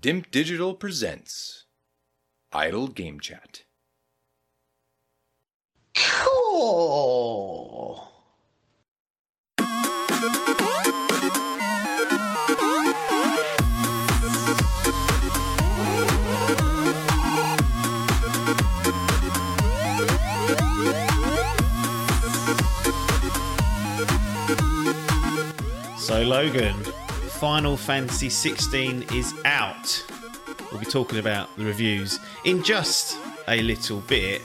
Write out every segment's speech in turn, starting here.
Dimp Digital presents Idle Game Chat. Cool. So, Logan, Final Fantasy 16 is out. We'll be talking about the reviews in just a little bit.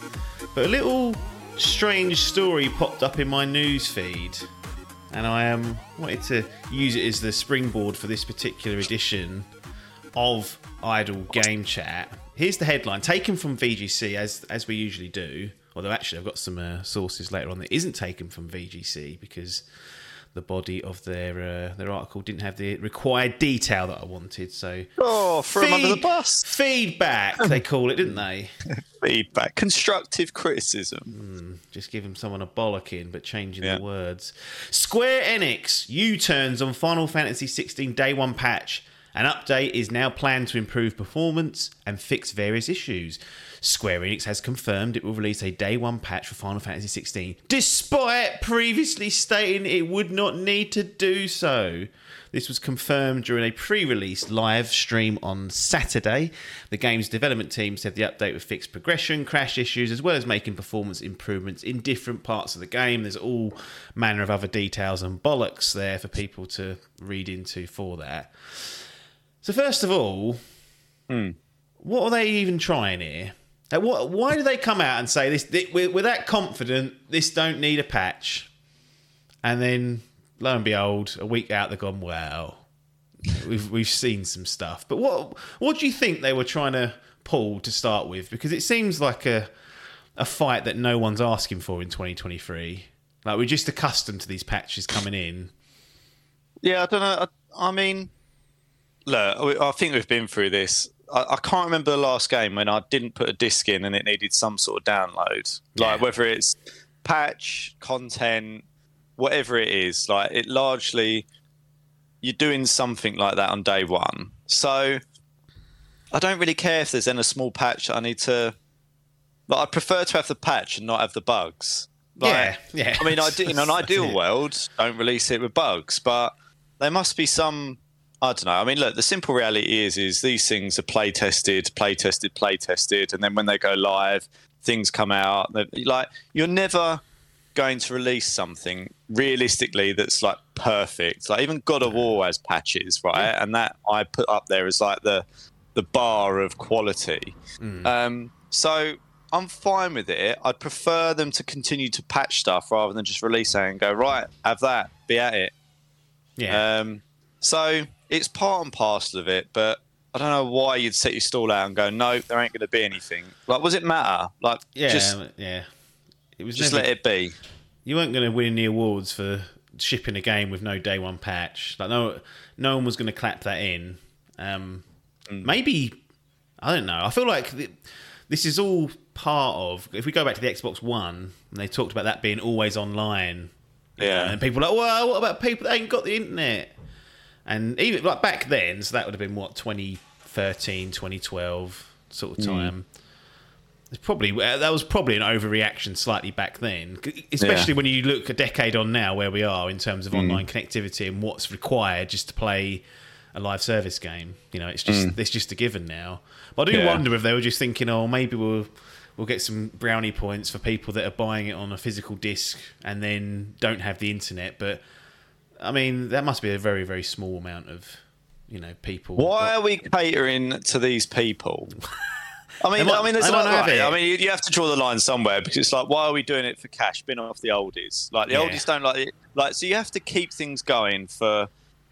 But a little strange story popped up in my news feed, and I um, wanted to use it as the springboard for this particular edition of Idle Game Chat. Here's the headline, taken from VGC as as we usually do. Although actually, I've got some uh, sources later on that isn't taken from VGC because the body of their uh, their article didn't have the required detail that I wanted. So Oh, throw him under the bus. feedback they call it, didn't they? Feedback. Constructive criticism. Just giving someone a bollocking, but changing Yeah. the words. Square Enix U turns on Final Fantasy 16 Day One patch. An update is now planned to improve performance and fix various issues. Square Enix has confirmed it will release a Day One patch for Final Fantasy 16, despite previously stating it would not need to do so. This was confirmed during a pre release live stream on Saturday. The game's development team said the update would fix progression, crash issues, as well as making performance improvements in different parts of the game. There's all manner of other details and bollocks there for people to read into for that. So, first of all, hmm. what are they even trying here? Like, what, why do they come out and say this? thi- We're, we're that confident. This don't need a patch, and then lo and behold, a week out, they've gone. Well, we've we've seen some stuff. But what what do you think they were trying to pull to start with? Because it seems like a a fight that no one's asking for in 2023. Like we're just accustomed to these patches coming in. Yeah, I don't know. I, I mean, look, I think we've been through this. I, I can't remember the last game when I didn't put a disc in and it needed some sort of download. Like Yeah. whether it's patch, content, whatever it is, like it largely you're doing something like that on day one. So I don't really care if there's then a small patch that I need to. Like, I prefer to have the patch and not have the bugs. Like, Yeah, yeah. I mean, I do, in an ideal world, don't release it with bugs, but there must be some. I don't know. I mean, look, the simple reality is, is these things are play tested, play tested, play tested, and then when they go live, things come out. Like you're never going to release something realistically that's like perfect. Like even God of War has patches, right? And that I put up there as like the the bar of quality. Um, so I'm fine with it. I'd prefer them to continue to patch stuff rather than just release it and go right, have that, be at it. Yeah. Um, so it's part and parcel of it, but I don't know why you'd set your stall out and go, no, there ain't going to be anything. Like, was it matter? Like, yeah. just yeah. It was just never, let it be. you weren't going to win the awards for shipping a game with no day one patch. Like no, no one was going to clap that in. Um, Maybe I don't know. I feel like th- this is all part of. If we go back to the Xbox One, and they talked about that being always online, Yeah. and people were like, well, what about people that ain't got the internet? And even like back then, so that would have been what 2013, 2012 sort of hmm. time. It's probably uh, that was probably an overreaction slightly back then, especially when you look a decade on now where we are in terms of hmm. online connectivity and what's required just to play a live service game. You know, it's just hmm. it's just a given now. But I do Yeah. wonder if they were just thinking, oh, maybe we'll we'll get some brownie points for people that are buying it on a physical disc and then don't have the internet. But I mean, that must be a very very small amount of you know people. Why are we catering to these people? I mean, might- I mean, there's they like, have right. I mean, you, you have to draw the line somewhere because it's like, why are we doing it for cash? Spin off the oldies. Like the Yeah. oldies don't like it. Like, so you have to keep things going for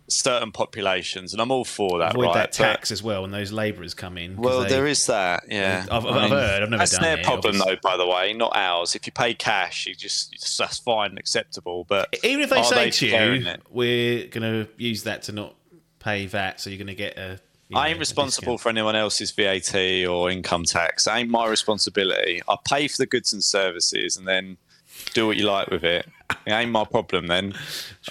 certain populations, and I'm all for that. avoid right? that But- tax as well when those labourers come in. Well, they- there is that, yeah. I've- I've I mean, heard, I've never that's done their it, problem, obviously. though. By the way, not ours. If you pay cash, you just that's fine and acceptable. But Even if they say to you, it? we're going to use that to not pay VAT, so you're going to get a. you I ain't responsible for anyone else's VAT or income tax. That ain't my responsibility. I pay for the goods and services, and then do what you like with it. It ain't my problem then.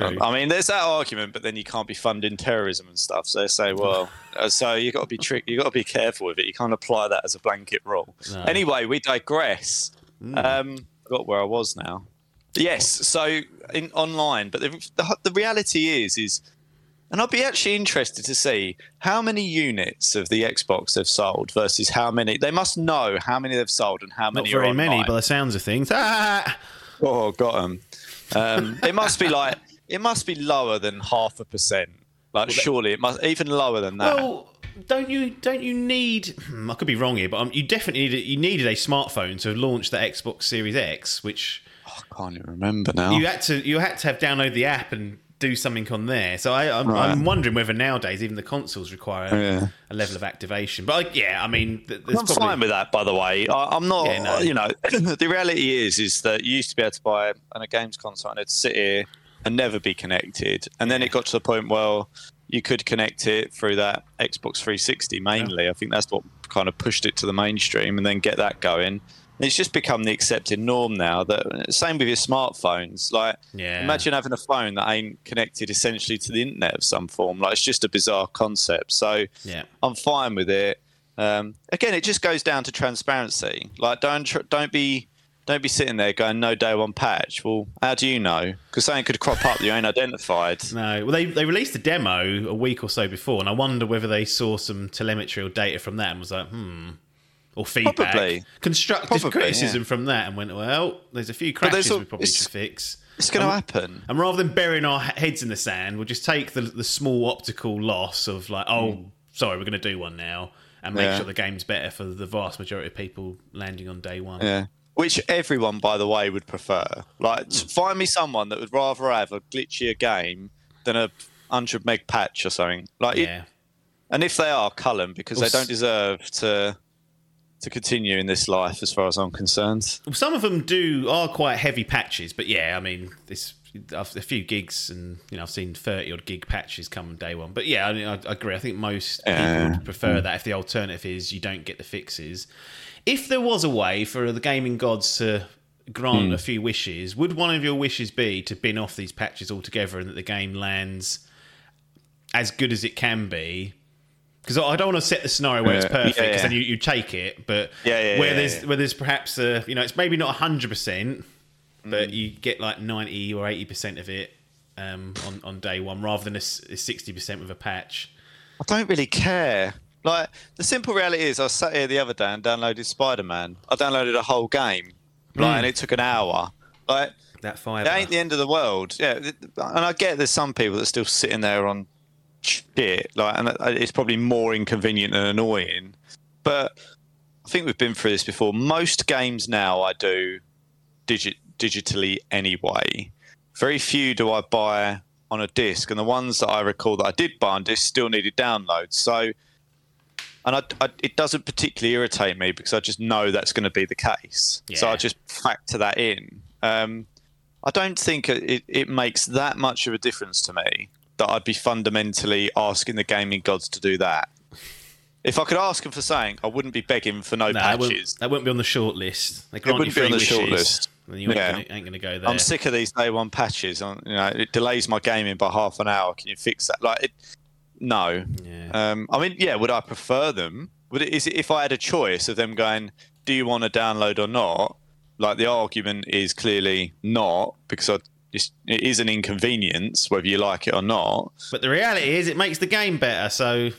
I mean, there's that argument, but then you can't be funding terrorism and stuff. So they say, well, uh, so you got to be trick, you got to be careful with it. You can't apply that as a blanket rule. No. Anyway, we digress. Um, forgot where I was now. Yes, so in online, but the, the the reality is is, and I'd be actually interested to see how many units of the Xbox they've sold versus how many. They must know how many they've sold and how Not many. are very many, by the sounds of things. Ah! Oh, got them. Um, it must be like it must be lower than half a percent. Like surely it must even lower than that. Well, don't you don't you need? hmm, I could be wrong here, but um, you definitely needed, you needed a smartphone to launch the Xbox Series X, which I can't even remember now. you had to you had to have download the app and do something on there. So I, I'm, Right. I'm wondering whether nowadays even the consoles require a, Yeah. a level of activation. But I, yeah, I mean, I'm probably fine with that, by the way. I, I'm not. Yeah, no. You know, the reality is, is that you used to be able to buy a games console and it'd sit here and never be connected, and then it got to the point where you could connect it through that Xbox 360 mainly. I think that's what kind of pushed it to the mainstream, and then get that going. And it's just become the accepted norm now. That same with your smartphones. Like, Yeah. imagine having a phone that ain't connected essentially to the internet of some form. Like, it's just a bizarre concept. So, yeah. I'm fine with it. Um, again, it just goes down to transparency. Like, don't tr- don't be don't be sitting there going no day one patch. Well, how do you know? Because something could crop up that you ain't identified. No, well, they they released a demo a week or so before, and I wonder whether they saw some telemetry or data from that and was like, hmm, or feedback, Probably. constructive Probably, criticism yeah. from that, and went, well, there's a few crashes we probably should fix. It's going to happen. And rather than burying our heads in the sand, we'll just take the the small optical loss of like, oh, sorry, we're going to do one now, and make Hmm. Yeah. sure the game's better for the vast majority of people landing on day one. Yeah. Which everyone, by the way, would prefer. Like, find me someone that would rather have a glitchier game than a hundred meg patch or something. Like, it- Yeah. and if they are, cull 'em, because Well, they don't deserve to to continue in this life, as far as I'm concerned. Well, Some of them do are quite heavy patches, but yeah, I mean, this a few gigs, and you know, I've seen thirty odd gig patches come day one. But yeah, I, mean, I, I agree. I think most people would prefer mm. that if the alternative is you don't get the fixes. If there was a way for the gaming gods to grant mm. a few wishes, would one of your wishes be to bin off these patches altogether and that the game lands as good as it can be? Because I don't want to set the scenario where it's perfect, because yeah. then you, you take it. But Yeah, yeah, where yeah, there's yeah. where there's perhaps a you know it's maybe not hundred percent, but Mm. you get like ninety or eighty percent of it um, on on day one rather than a sixty percent with a patch. I don't really care. Like the simple reality is, I sat here the other day and downloaded Spider Man. I downloaded a whole game, like, and it took an hour. Like That five. That ain't the end of the world. Yeah, and I get there's some people that are still sitting there on shit, like, and it's probably more inconvenient and annoying. But I think we've been through this before. Most games now I do digit digitally anyway. Very few do I buy on a disc, and the ones that I recall that I did buy on disc still needed downloads. So, and I, I, it doesn't particularly irritate me because I just know that's going to be the case. So I just factor that in. Um, I don't think it, it makes that much of a difference to me that I'd be fundamentally asking the gaming gods to do that. If I could ask them for something, I wouldn't be begging for no, No, that patches. that wouldn't, be on the short list. They grant wouldn't be on the short list. You ain't, Yeah. ain't gonna go there. I'm sick of these day one patches. On you know, it delays my gaming by half an hour. Can you fix that? Like, it, no. Yeah. Um, I mean, yeah. Would I prefer them? Would it, is it if I had a choice of them going, do you want to download or not? Like the argument is clearly not because I, it's, it is an inconvenience whether you like it or not. But the reality is, it makes the game better. So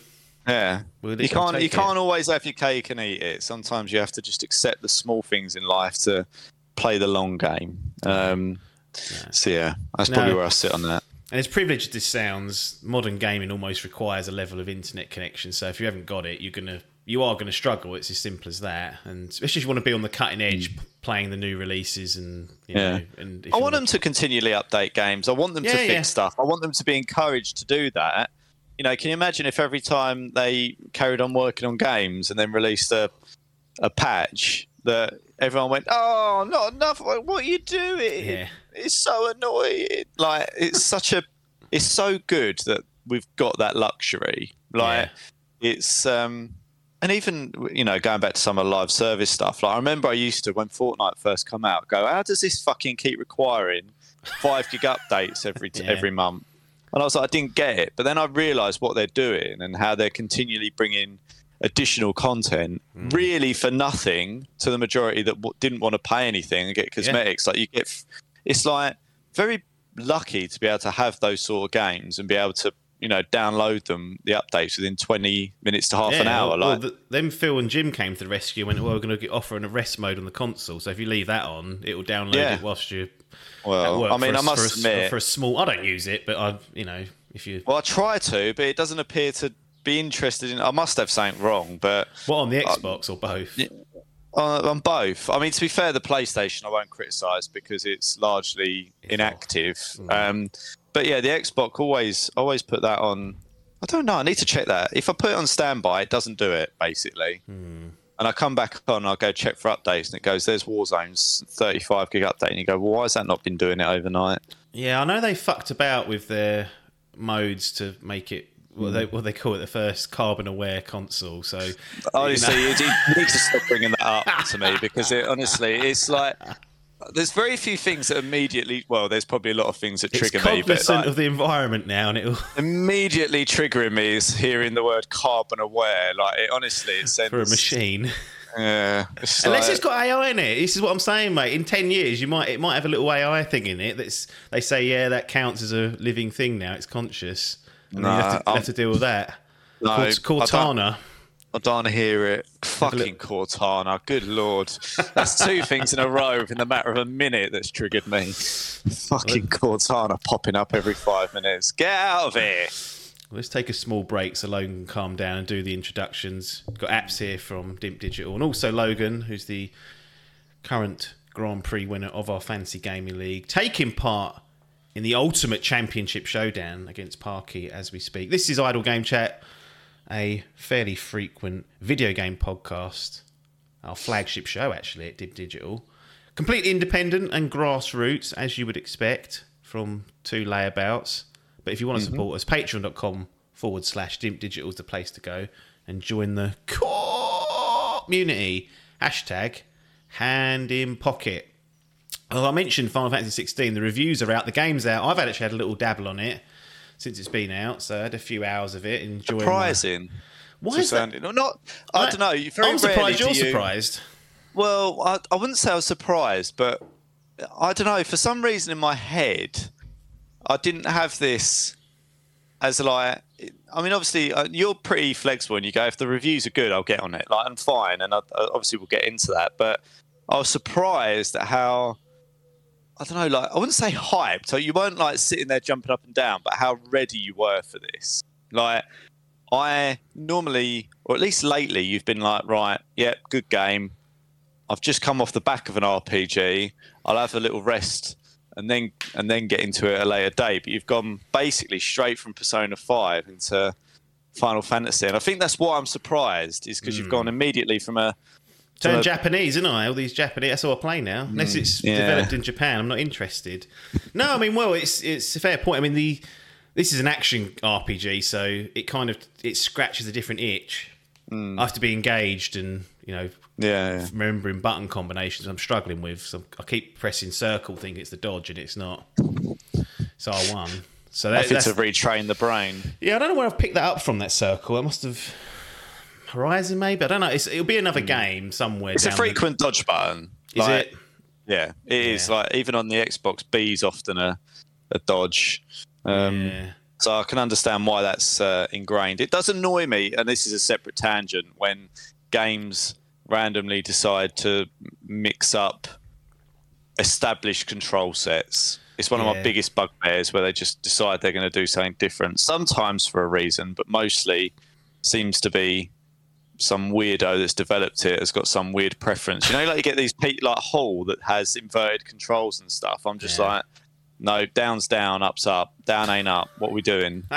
Yeah, We'll you can't you it. can't always have your cake and eat it. Sometimes you have to just accept the small things in life to play the long game. Um, So yeah, that's No. probably where I sit on that. And as privileged as this sounds, modern gaming almost requires a level of internet connection. So if you haven't got it, you're gonna you are gonna struggle. It's as simple as that. And especially if you want to be on the cutting edge, p- playing the new releases and you Hmm. Yeah. know. And if I want them to continually update games. I want them to Yeah, fix yeah. stuff. I want them to be encouraged to do that. You know, can you imagine if every time they carried on working on games and then released a a patch that everyone went, "Oh, not enough! What are you doing? Yeah. It's so annoying." Like it's such a, it's so good that we've got that luxury. Like it's um, and even you know going back to some of the live service stuff. Like I remember I used to when Fortnite first come out, go, how does this fucking keep requiring five gig updates every Yeah. every month? And I was like, I didn't get it. But then I realised what they're doing and how they're continually bringing additional content, Mm. really for nothing to the majority that w- didn't want to pay anything and get cosmetics. Like you get, f- it's like very lucky to be able to have those sort of games and be able to, you know, download them the updates within twenty minutes to half an hour. well, Like, the, then Phil and Jim came to the rescue and went, well, we're going to offer an arrest mode on the console. So if you leave that on, it will download Yeah. it whilst you at well, work. I mean, a, I must for a, admit, for a small. I don't use it, but I, you know, if you well, I try to, but it doesn't appear to be interested in. I must have something wrong, but what on the Xbox or both. Uh, on both. I mean, to be fair, the PlayStation I won't criticise because it's largely inactive. Um, but yeah, the Xbox always always put that on. I don't know. I need to check that. If I put it on standby, it doesn't do it basically. And I come back on, I go check for updates, and it goes, "There's Warzone's 35 gig update," and you go, "Well, why has that not been doing it overnight?" Yeah, I know they fucked about with their modes to make it what Hmm. they what they call it the first carbon aware console. So Honestly, you, you need to stop bringing that up to me because it honestly, it's like there's very few things that immediately. Well, there's probably a lot of things that it's trigger me, but like, of the environment now, and it'll immediately triggering me is hearing the word carbon aware. Like it honestly, it sends for a machine. Yeah, it's Unless like- it's got AI in it. This is what I'm saying, mate. In ten years, you might it might have a little AI thing in it. That's they say, yeah, that counts as a living thing now. It's conscious. And then you have to, have to deal with that. No, Cort- Cortana. I don't hear it. Fucking Cortana. Good lord. That's two things in a row within the matter of a minute that's triggered me. Fucking Cortana popping up every five minutes. Get out of here. Let's take a small break so Logan can calm down and do the introductions. Got apps here from Dimp Digital and also Logan, who's the current Grand Prix winner of our Fantasy Gaming League, taking part in the Ultimate Championship Showdown against Parky as we speak. This is Idle Game Chat, a fairly frequent video game podcast, our flagship show actually at Dimp Digital. Completely independent and grassroots, as you would expect from two layabouts. But if you want to mm-hmm. support us, patreon.com forward slash Dimp Digital is the place to go and join the community. Hashtag hand in pocket. Well, I mentioned Final Fantasy 16. The reviews are out. The game's out. I've actually had a little dabble on it since it's been out. So I had a few hours of it. Enjoying. my- Surprising. Why is that? sound- no, not. I don't know. Very I'm surprised you're you- surprised. Well, I, I wouldn't say I was surprised, but I don't know. For some reason in my head, I didn't have this as like. I mean, obviously, uh, you're pretty flexible, and you go if the reviews are good, I'll get on it. Like I'm fine, and I, I- obviously we'll get into that. But I was surprised at how. I don't know, like I wouldn't say hyped. So you weren't like sitting there jumping up and down, but how ready you were for this. Like I normally, or at least lately, you've been like, right, yep, good game. I've just come off the back of an RPG. I'll have a little rest and then and then get into it a later day. But you've gone basically straight from Persona Five into Final Fantasy, and I think that's why I'm surprised is because you've hmm. gone immediately from a Turn So- Japanese, isn't I? All these Japanese. That's all I play now. Unless it's Mm, yeah. developed in Japan, I'm not interested. No, I mean, well, it's it's a fair point. I mean, the this is an action RPG, so it kind of it scratches a different itch. Mm. I have to be engaged and you know yeah. yeah. remembering button combinations. I'm struggling with. So I keep pressing circle, thinking it's the dodge, and it's not. It's R one. So that, that's, to retrain the brain. yeah, I don't know where I've picked that up from. That circle. I must have Horizon, maybe. I don't know. It's, it'll be another game somewhere. It's a down the- frequent dodge button. Is Like, it? Yeah, it is. Yeah. Like even on the Xbox, B is often a, a dodge. Um, yeah. So I can understand why that's uh, ingrained. It does annoy me, and this is a separate tangent, when games randomly decide to mix up established control sets. It's one of my biggest bugbears where they just decide they're going to do something different, sometimes for a reason, but mostly seems to be some weirdo that's developed it has got some weird preference. You know, like you get these pe- like Hall that has inverted controls and stuff. I'm just Yeah. like, no, down's down, up's up, down ain't up. What we doing?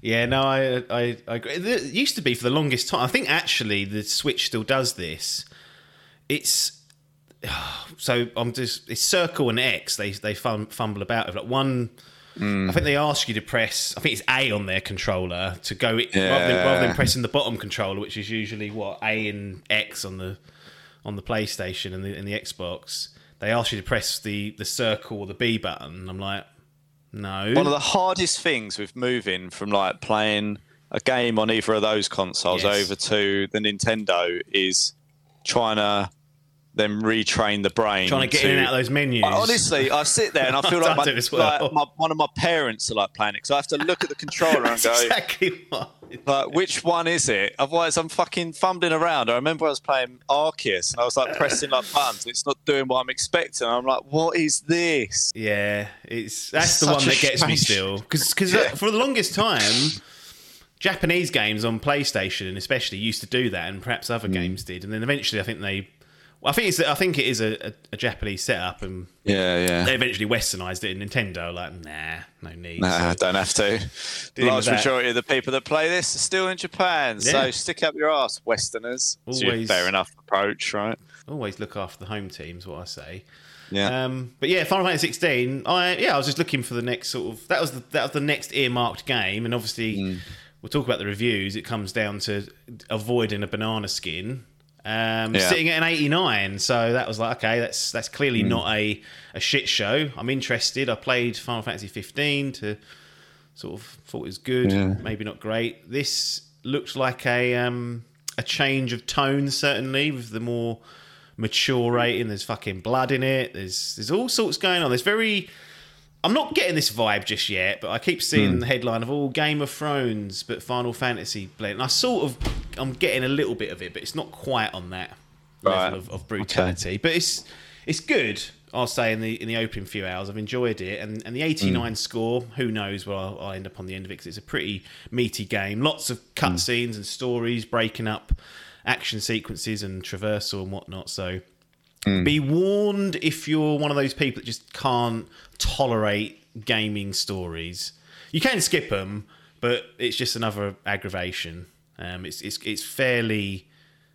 Yeah, no, I, I, I agree. It used to be for the longest time. I think actually the Switch still does this. It's so I'm just it's circle and X. They they fumble about. Like one I think mm. they ask you to press. I think it's A on their controller to go it, rather, than, rather than pressing the bottom controller, which is usually what A and X on the on the PlayStation and the, and the Xbox. They ask you to press the the circle or the B button. I'm like, no. One of the hardest things with moving from like playing a game on either of those consoles Yes. over to the Nintendo is trying to then retrain the brain. trying to get in and out of those menus. I- Honestly, I sit there and I feel like, my, done it as well. like my, one of my parents are like playing it because I have to look at the controller and go, exactly what. like, which one is it? Otherwise, I'm fucking fumbling around. I remember I was playing Arceus and I was like pressing like buttons. It's not doing what I'm expecting. I'm like, what is this? Yeah, it's that's the one that gets me still because Yeah. for the longest time, Japanese games on PlayStation especially used to do that, and perhaps other hmm. games did, and then eventually I think they. Well, I think it's I think it is a, a, a Japanese setup, and Yeah, yeah. they eventually westernized it. And Nintendo like, nah, no need. Nah, So- don't have to. The large majority of the people that play this are still in Japan, so stick up your ass, Westerners. Always- fair enough approach, right? always look after the home teams. What I say. Yeah. Um, but yeah, Final Fantasy 16. I yeah, I was just looking for the next sort of that was the, that was the next earmarked game, and obviously Mm. we'll talk about the reviews. It comes down to avoiding a banana skin. Um, Yeah. Sitting at an 89, so that was like okay, that's that's clearly Mm. not a, a shit show. I'm interested. I played Final Fantasy 15 to sort of thought it was good, Yeah. maybe not great. This looked like a um, a change of tone, certainly with the more mature rating. There's fucking blood in it. There's there's all sorts going on. There's very. I'm not getting this vibe just yet, but I keep seeing Hmm. the headline of all Game of Thrones, but Final Fantasy blend. And I sort of I'm getting a little bit of it, but it's not quite on that Right. level of, of brutality. But it's it's good. I'll say in the in the opening few hours, I've enjoyed it, and and the 89 score. Who knows where I'll, I'll end up on the end of it? Because it's a pretty meaty game. Lots of cutscenes and stories breaking up action sequences and traversal and whatnot. So be warned if you're one of those people that just can't tolerate gaming stories. You can skip them, but it's just another aggravation. Um, it's it's it's fairly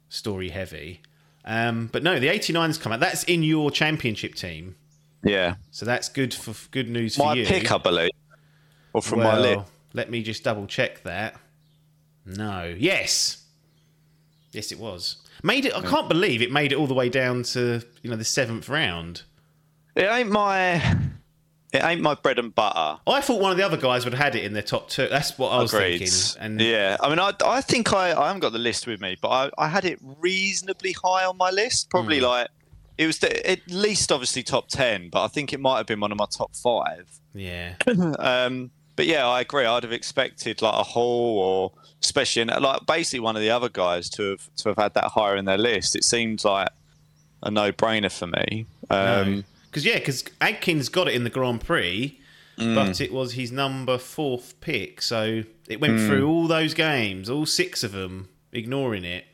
story heavy. Um, but no, the 89's come out. That's in your championship team, yeah. so that's good for good news for My you. pick, I believe. Or from well, my list. let me just double check that. No, yes, yes, it was. Made it. I can't believe it made it all the way down to you know the seventh round. It ain't my. It ain't my bread and butter. I thought one of the other guys would have had it in their top two. That's what I was Agreed. thinking. And yeah, I mean, I, I think I, I haven't got the list with me, but I, I had it reasonably high on my list. Probably Hmm. like it was the, at least obviously top ten, but I think it might have been one of my top five. yeah, Um, but yeah, I agree. I'd have expected like a Hall or especially in, like basically one of the other guys to have to have had that higher in their list. It seems like a no-brainer for me. Um, because yeah, because Adkins got it in the Grand Prix, Mm. but it was his number fourth pick. So it went Mm. through all those games, all six of them, ignoring it.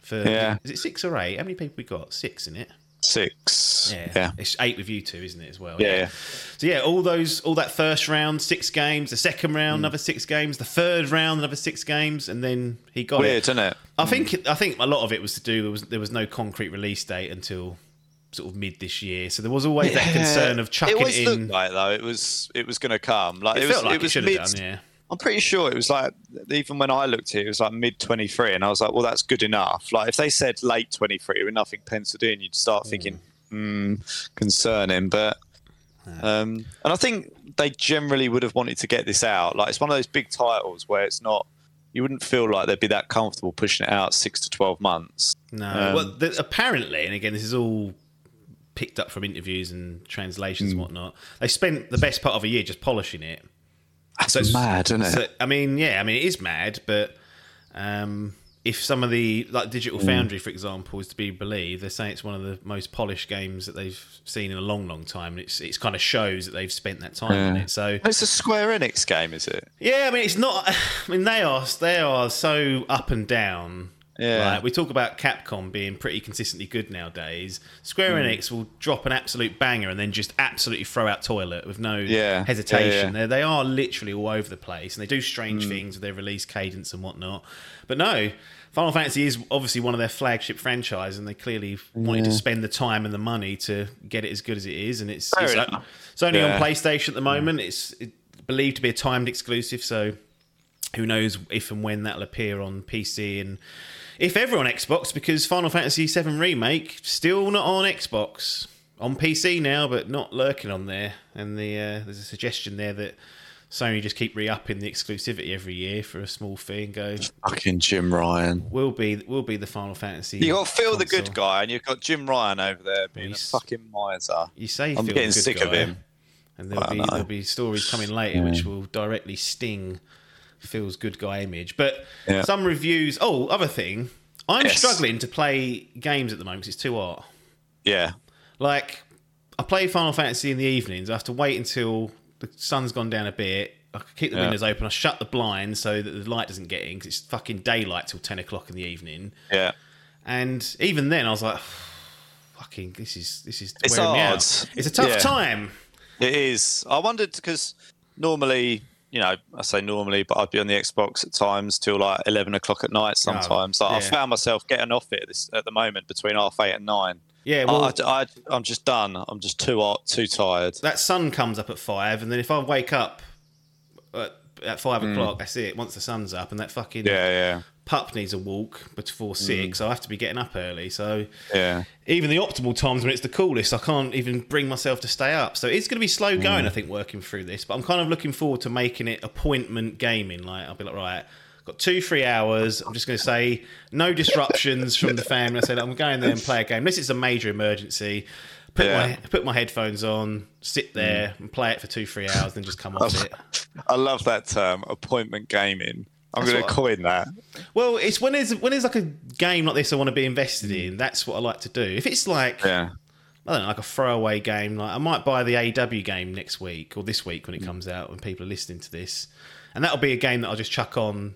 For Yeah. is it six or eight? How many people we got? Six in it. Six. Yeah. Yeah. it's eight with you two, isn't it as well? Yeah, yeah. So yeah, all those, all that first round, six games. The second Mm. round, another six games. The third round, another six games, and then he got Weird, it. isn't it? I think I think a lot of it was to do there was there was no concrete release date until sort of mid this year, so there was always that concern of chucking it it, in. looked like though it was it was going to come. Like it, it, was felt like it was should mid. have done. Yeah, I'm pretty sure it was like even when I looked at it, was like mid 23, and I was like, well, that's good enough. Like if they said late 23 with nothing penciled in, you'd start thinking, hmm, concerning. But um, and I think they generally would have wanted to get this out. Like it's one of those big titles where it's not. You wouldn't feel like they'd be that comfortable pushing it out six to 12 months. no. Um, well, the, apparently, and again, this is all picked up from interviews and translations Hmm. and whatnot. They spent the best part of a year just polishing it. That's So it's- mad, isn't it? So, I mean, yeah, I mean, it is mad, but um, if some of the like Digital Hmm. Foundry, for example, is to be believed, they're saying it's one of the most polished games that they've seen in a long, long time, and it's it's kind of shows that they've spent that time in Yeah. it. So it's a Square Enix game, is it? yeah, I mean, it's not. I mean, they are they are so up and down. Yeah. Like, we talk about Capcom being pretty consistently good nowadays. Square Hmm. Enix will drop an absolute banger and then just absolutely throw out toilet with no Yeah. hesitation. Yeah. They are literally all over the place and they do strange Hmm. things with their release cadence and whatnot. But no, Final Fantasy is obviously one of their flagship franchise and they clearly wanted to spend the time and the money to get it as good as it is. And it's, it's, enough. it's only on PlayStation at the moment. It's it, believed to be a timed exclusive, so who knows if and when that'll appear on PC and if ever on Xbox, because Final Fantasy VII Remake still not on Xbox, on PC now, but not lurking on there. And the uh, there's a suggestion there that Sony just keep re-upping the exclusivity every year for a small fee and go, Fucking Jim Ryan. "We'll be we'll be the Final Fantasy." You got Phil the good guy, and you've got Jim Ryan over there being a He's- fucking miser. You say I'm Phil getting the good sick of him. and there'll be there'll be stories coming later which will directly sting Phil's good guy image. But Yeah. some reviews. Oh, other thing, I'm Yes. struggling to play games at the moment 'cause it's too hot. Yeah. Like, I play Final Fantasy in the evenings. I have to wait until the sun's gone down a bit. I keep the Yeah. windows open. I shut the blinds so that the light doesn't get in because it's fucking daylight till ten o'clock in the evening. Yeah. And even then, I was like, "Fucking, this is this is It's wearing me hard. out. It's a tough Yeah. time." It is. I wondered because normally, you know, I say normally, but I'd be on the Xbox at times till like eleven o'clock at night. Oh, sometimes, like, I yeah. found myself getting off it this, at the moment between half eight and nine. Yeah, well, I, I, am just done. I'm just too hot, too tired. that sun comes up at five, and then if I wake up at, at five mm. o'clock, that's it. Once the sun's up, and that fucking. Yeah, yeah, pup needs a walk before hmm. six, so I have to be getting up early. So yeah. even the optimal times when it's the coolest, I can't even bring myself to stay up. So it's going to be slow hmm. going, I think, working through this. But I'm kind of looking forward to making it appointment gaming. Like I'll be like, right, got two, three hours. I'm just going to say no disruptions from the family. I said I'm going there and play a game. Unless it's a major emergency. Put Yeah. my put my headphones on, sit hmm. there and play it for two, three hours, then just come off it. I love that term, appointment gaming. I'm going to coin that. Well, it's when there's when there's like a game like this I want to be invested in. That's what I like to do. If it's like Yeah, I don't know, like a throwaway game. Like I might buy the AW game next week or this week when Mm. it comes out when people are listening to this, and that'll be a game that I'll just chuck on.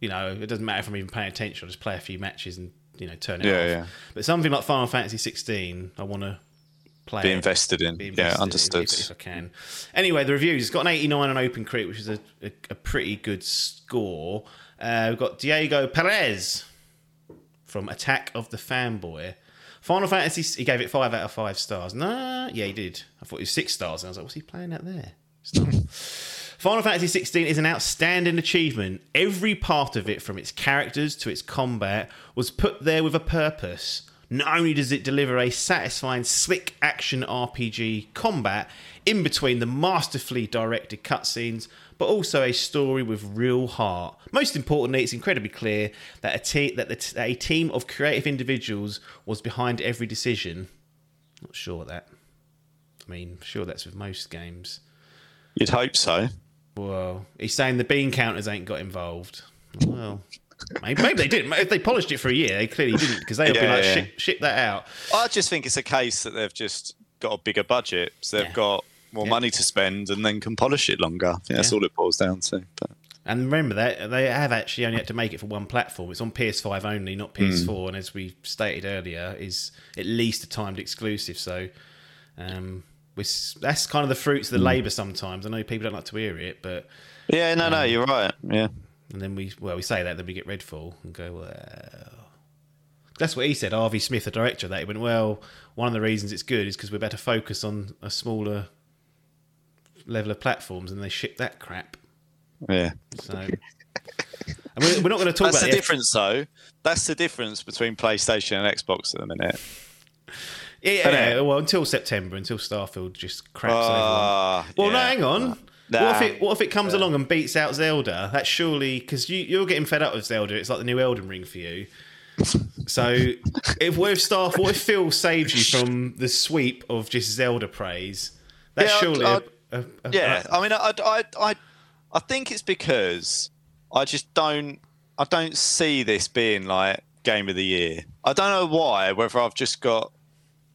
You know, it doesn't matter if I'm even paying attention. I'll just play a few matches and you know turn it Yeah, off. yeah. But something like Final Fantasy 16, I want to play. be invested in. be yeah, understood. If, if I can. Anyway, the reviews. It's got an 89 on OpenCritic, which is a, a, a pretty good score. Uh, we've got Diego Perez from Attack of the Fanboy. Final Fantasy, he gave it five out of five stars. Nah, yeah, he did. I thought it was six stars. And I was like, what's he playing out there? Final Fantasy 16 is an outstanding achievement. Every part of it, from its characters to its combat, was put there with a purpose. Not only does it deliver a satisfying, slick action RPG combat in between the masterfully directed cutscenes, but also a story with real heart. Most importantly, it's incredibly clear that a, te- that the t- a team of creative individuals was behind every decision. Not sure that. I mean, sure that's with most games. You'd hope so. Well, he's saying the bean counters ain't got involved. Well, maybe, maybe they did. If they polished it for a year, they clearly didn't because they'll be like, yeah. ship, ship that out. I just think it's a case that they've just got a bigger budget, so they've Yeah. got more Yeah. money to spend, and then can polish it longer. That's all it boils down to. But And remember that they have actually only had to make it for one platform. It's on PS5 only, not PS4. And as we stated earlier, is at least a timed exclusive. So um, that's kind of the fruits of the labour. Sometimes I know people don't like to hear it, but yeah, no, no, Um, you're right. Yeah, and then we well we say that then we get Redfall and go well. That's what he said. Harvey Smith, the director of that, he went well. One of the reasons it's good is because we're better focus on a smaller level of platforms, and they ship that crap. yeah. So, and we're, we're not going to talk That's about the the difference, though. That's the difference between PlayStation and Xbox at the minute. Yeah, Isn't yeah, well, until September, until Starfield just craps everyone. Ah, Well, no, hang on. Nah. What if it what if it comes along and beats out Zelda? That's surely because you you're getting fed up with Zelda. It's like the new Elden Ring for you. So, if what if Starf, what if Phil saves you from the sweep of just Zelda praise? That's Yeah, I'd- surely I'd- a, a, a, Yeah, I mean, I, I, I, I think it's because I just don't, I don't see this being like game of the year. I don't know why. Whether I've just got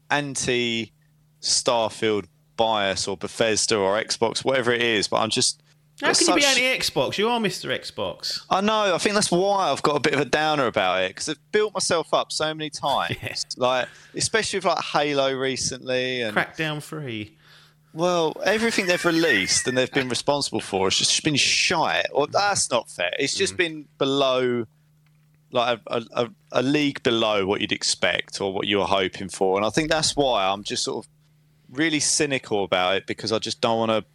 anti Starfield bias or Bethesda or Xbox, whatever it is, but I'm just How can you be anti Xbox? You are Mr. Xbox. I know. I think that's why I've got a bit of a downer about it because I've built myself up so many times. Yeah. Like, especially with like Halo recently, and Crackdown free. well, everything they've released and they've been responsible for has just been shite. Or that's not fair. It's just mm. been below, like a, a, a league below what you'd expect or what you were hoping for. And I think that's why I'm just sort of really cynical about it because I just don't want to.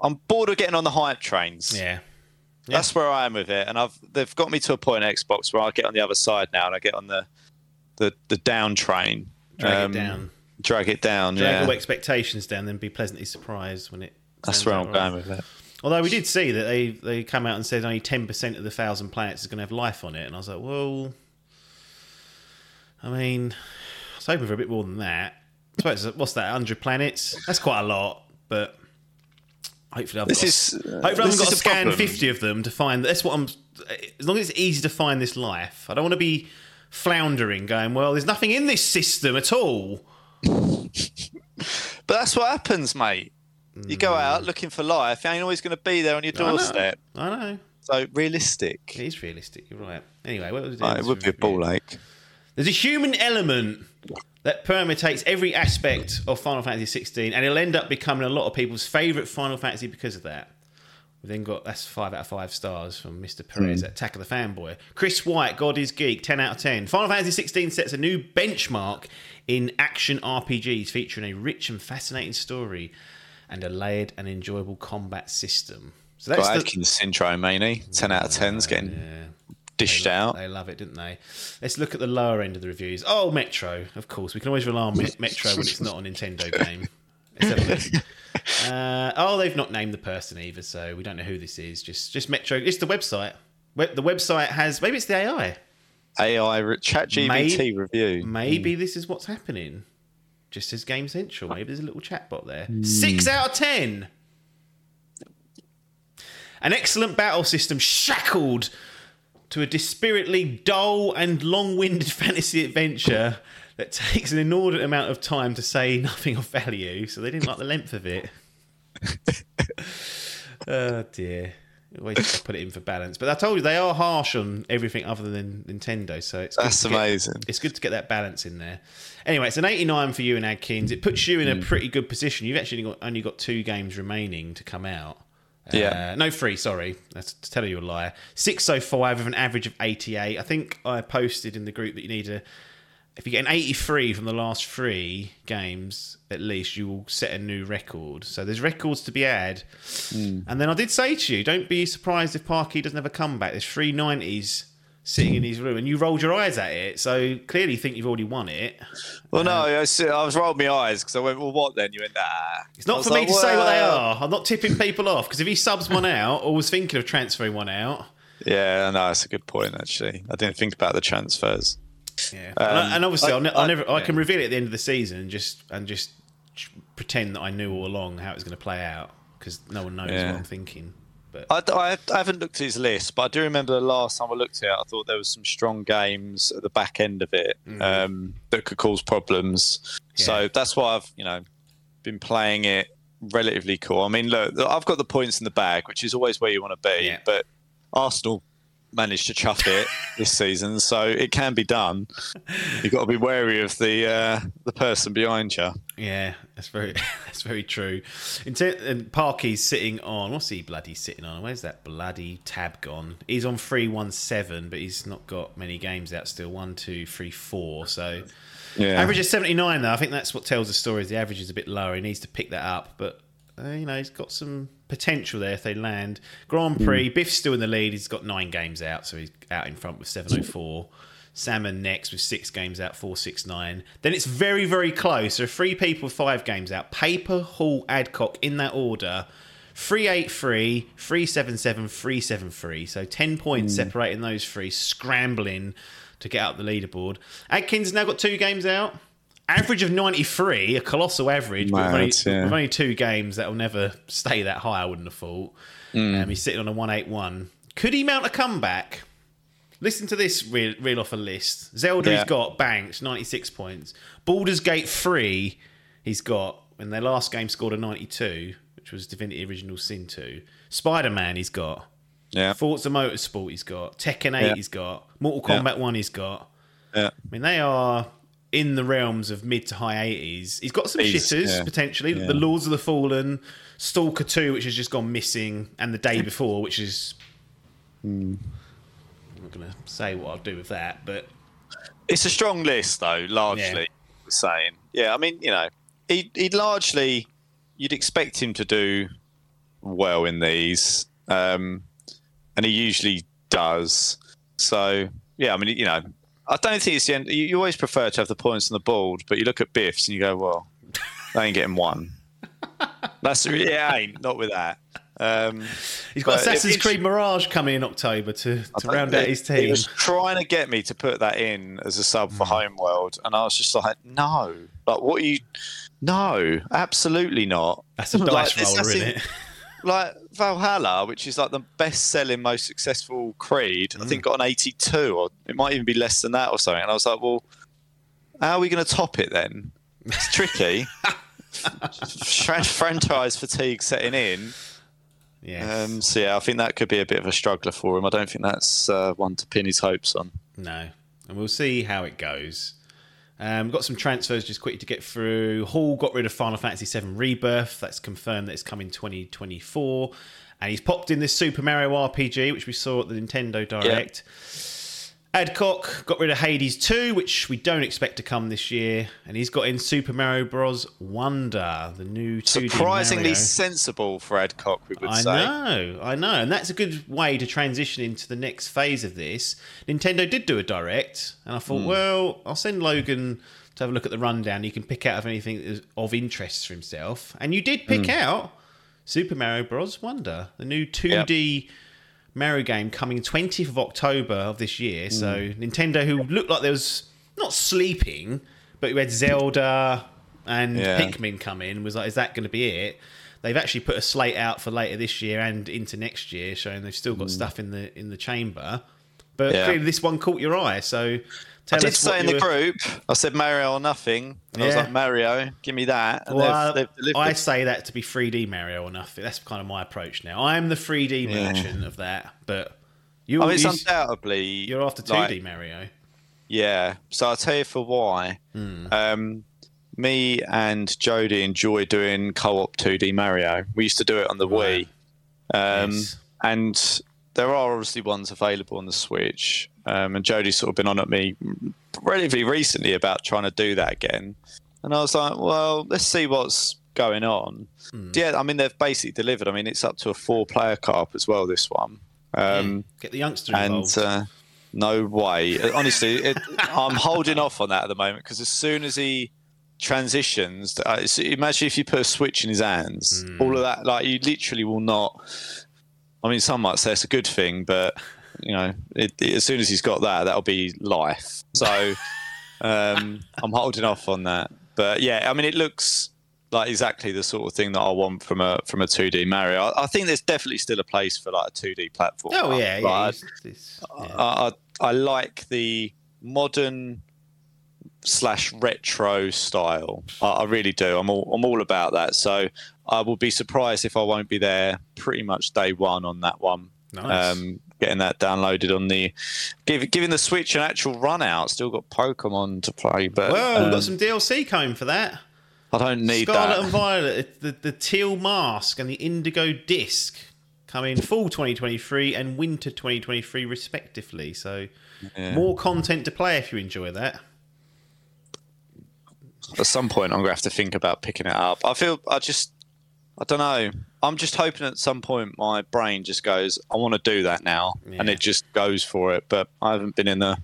I'm bored of getting on the hype trains. Yeah. That's where I am with it, and I've they've got me to a point in Xbox where I get on the other side now, and I get on the the, the down train, Drag Um, it down. drag it down. Drag yeah, all expectations down, then be pleasantly surprised when it. that's where I'm right. going with it. Although we did see that they they come out and said only ten percent of the thousand planets is going to have life on it, and I was like, well, I mean, I was hoping for a bit more than that. I suppose what's that? Hundred planets? That's quite a lot, but hopefully I've This got. is uh, hopefully I haven't got to scan problem. fifty of them to find. That's what I'm. As long as it's easy to find this life, I don't want to be floundering, going, well, there's nothing in this system at all. But that's what happens, mate. You go out looking for life, it ain't always going to be there on your Mm. I know. doorstep. I know. So realistic. It is realistic. You're right. Anyway, what was Like, it would be a ball ache. There's a human element that permutates every aspect of Final Fantasy 16, and it'll end up becoming a lot of people's favourite Final Fantasy because of that. We've then got that's five out of five stars from Mr. Perez hmm. at Attack of the Fanboy. Chris White, God is Geek, 10 out of 10. Final Fantasy 16 sets a new benchmark in action RPGs, featuring a rich and fascinating story and a layered and enjoyable combat system. So that's Got the, Adkins syndrome, ain't he? 10 out of 10's getting dished out. They love it, didn't they? Let's look at the lower end of the reviews. Oh, Metro, of course. We can always rely on Met- Metro when it's not a Nintendo game. Let's have a look. Uh, oh, they've not named the person either, so we don't know who this is. Just, just Metro. It's the website. The website has maybe it's the AI. AI chat May- review. Maybe this is what's happening. Just as Game Central. Maybe there's a little chatbot there. Six out of ten. An excellent battle system shackled to a dispiritedly dull and long-winded fantasy adventure that takes an inordinate amount of time to say nothing of value. So they didn't like the length of it. oh dear. Always put it in for balance. But I told you they are harsh on everything other than Nintendo. So it's That's get- amazing. it's good to get that balance in there. Anyway, it's an 89 for you and Adkins. It puts you in Hmm. a pretty good position. You've actually got, only got two games remaining to come out. Yeah. Uh, no, three, sorry. That's to tell you a lie. Six so five with an average of 88. I think I posted in the group that you need to. If you get an 83 from the last three games, at least you will set a new record. So there's records to be had. Hmm. And then I did say to you, don't be surprised if Parky doesn't have a comeback. There's three 90s sitting in his room, and you rolled your eyes at it. So clearly, you think you've already won it. Well, no, I, was, I was rolling my eyes because I went, well, what then? You went, ah. It's not for me like, to say what they are. I'm not tipping people off because if he subs one out or was thinking of transferring one out, Yeah, no, that's a good point, actually. I didn't think about the transfers. yeah. and, I- and obviously, I- I, will ne- I'll I- never. I can reveal it at the end of the season and just and just pretend that I knew all along how it was going to play out because no one knows Yeah. what I'm thinking. But I, I, I haven't looked at his list, but I do remember the last time I looked at it, I thought there was some strong games at the back end of it um, that could cause problems. Yeah. So that's why I've, you know, been playing it relatively cool. I mean, look, I've got the points in the bag, which is always where you want to be. Yeah. But Arsenal managed to chuff it this season, so it can be done. You've got to be wary of the uh, the person behind you. Yeah, that's very that's very true. In ter- and Parky's sitting on what's he bloody sitting on? Where's that bloody tab gone? He's on three one seven, but he's not got many games out still. One, two, three, four. So Yeah. average is seventy nine though. I think that's what tells the story. Is the average is a bit lower. He needs to pick that up, but uh, you know he's got some potential there if they land. Grand Prix. Biff's still in the lead. He's got nine games out, so he's out in front with seven oh four. Salmon next with six games out, four six nine. Then it's very very close. Are three people with five games out. Paper, Hall, Adcock in that order. 383, 377, 373. So 10 points separating those three, scrambling to get up the leaderboard. Adkins now got two games out. Average of 93, a colossal average, but with only, yeah. with only two games that will never stay that high, I wouldn't have thought. Um, he's sitting on a 181. Could he mount a comeback? Listen to this reel, reel off a list. Zelda, Yeah. he's got Banks, 96 points. Baldur's Gate 3, he's got, when their last game scored a 92. which was Divinity Original Sin 2. Spider Man, he's got. Yeah. Forza Motorsport, he's got. Tekken 8, Yeah. he's got. Mortal. Kombat 1, he's got. Yeah. I mean, they are in the realms of mid to high 80s. He's got some He's- shitters, yeah. potentially. Yeah. The Lords of the Fallen, Stalker 2, which has just gone missing, and The Day Before, which is. Hmm. I'm not going to say what I'll do with that, but It's a strong list, though. Largely, Yeah. saying. Yeah, I mean, you know, he he largely you'd expect him to do well in these, um, and he usually does. So yeah, I mean, you know, I don't think it's the end. You, you always prefer to have the points on the board, but you look at Biffs and you go, well, they ain't getting one. That's yeah, ain't not with that. Um, he's got Assassin's Creed Mirage coming in October to, to round don't- out his He team. was trying to get me to put that in as a sub Hmm. for Homeworld, and I was just like, no. Like, what are you? No, absolutely not. That's a Like, dice this- roller, that's isn't it? Like Valhalla, which is like the best-selling, most successful Creed, I think Hmm. got an 82, or it might even be less than that, or something. And I was like, well, how are we going to top it then? It's tricky. Franchise fatigue setting in. Yes. Um, so yeah, I think that could be a bit of a struggler for him. I don't think that's uh, one to pin his hopes on. No. And we'll see how it goes. Um, got some transfers just quickly to get through. Hall got rid of Final Fantasy VII Rebirth. That's confirmed that it's coming 2024. And he's popped in this Super Mario RPG, which we saw at the Nintendo Direct. Adcock got rid of Hades 2, which we don't expect to come this year. And he's got in Super Mario Bros. Wonder, the new 2D Surprisingly Mario. sensible for Adcock, we would I say. I know, I know, and that's a good way to transition into the next phase of this. Nintendo did do a direct, and I thought, Hmm. well, I'll send Logan to have a look at the rundown. He can pick out if anything is of interest for himself, and you did pick Hmm. out Super Mario Bros. Wonder, the new 2D Mario game coming 20th of October of this year. So Hmm. Nintendo, who looked like they was not sleeping, but we had Zelda and Yeah. Pikmin come in, was like, is that going to be it? They've actually put a slate out for later this year and into next year, showing they've still got stuff in the in the chamber. But. Yeah. clearly, this one caught your eye. So I did say in the were- group, I said Mario or nothing. And I was Yeah. like, Mario, give me that. And Well, they've, they've. I say that to be 3D Mario or nothing. That's kind of my approach now. I'm the 3D Yeah. merchant of that, but you, mean, it's you- undoubtedly. you're after 2D like, Mario. Yeah. So I'll tell you for why. Hmm. Um, me and Jody enjoy doing co-op 2D Mario. We used to do it on the Right. Wii, um, Yes. and there are obviously ones available on the Switch. Um, and Jody's sort of been on at me relatively recently about trying to do that again. And I was like, well, let's see what's going on. Hmm. Yeah, I mean they've basically delivered. I mean it's up to a four-player co-op as well. This one. Um, Get the youngster and involved. uh, no way. Honestly, it, I'm holding off on that at the moment because as soon as he transitions, uh, imagine if you put a switch in his hands, Hmm. all of that, like you literally will not. I mean, some might say it's a good thing, but you know, it, it- as soon as he's got that, that'll be life. So um, I'm holding off on that. But yeah, I mean, it looks like exactly the sort of thing that I want from a from a 2D Mario. I, I think there's definitely still a place for like a 2D platform. oh yeah, yeah. But it's- it's- yeah. I, I, I like the modern slash retro style. I, I really do. I'm all I'm all about that. So I will be surprised if I won't be there pretty much day one on that one. Nice. Um, getting that downloaded on the give, giving the Switch an actual run out. Still got Pokemon to play, but well, we've um, got some DLC coming for that. I don't need Scarlet that. and Violet, the, the teal mask and the indigo disc coming fall 2023 and winter 2023 respectively. So Yeah. more content to play if you enjoy that. At some point, I'm gonna have to think about picking it up. I feel I just I don't know. I'm just hoping at some point my brain just goes, I want to do that now, and it just goes for it. But I haven't been in the,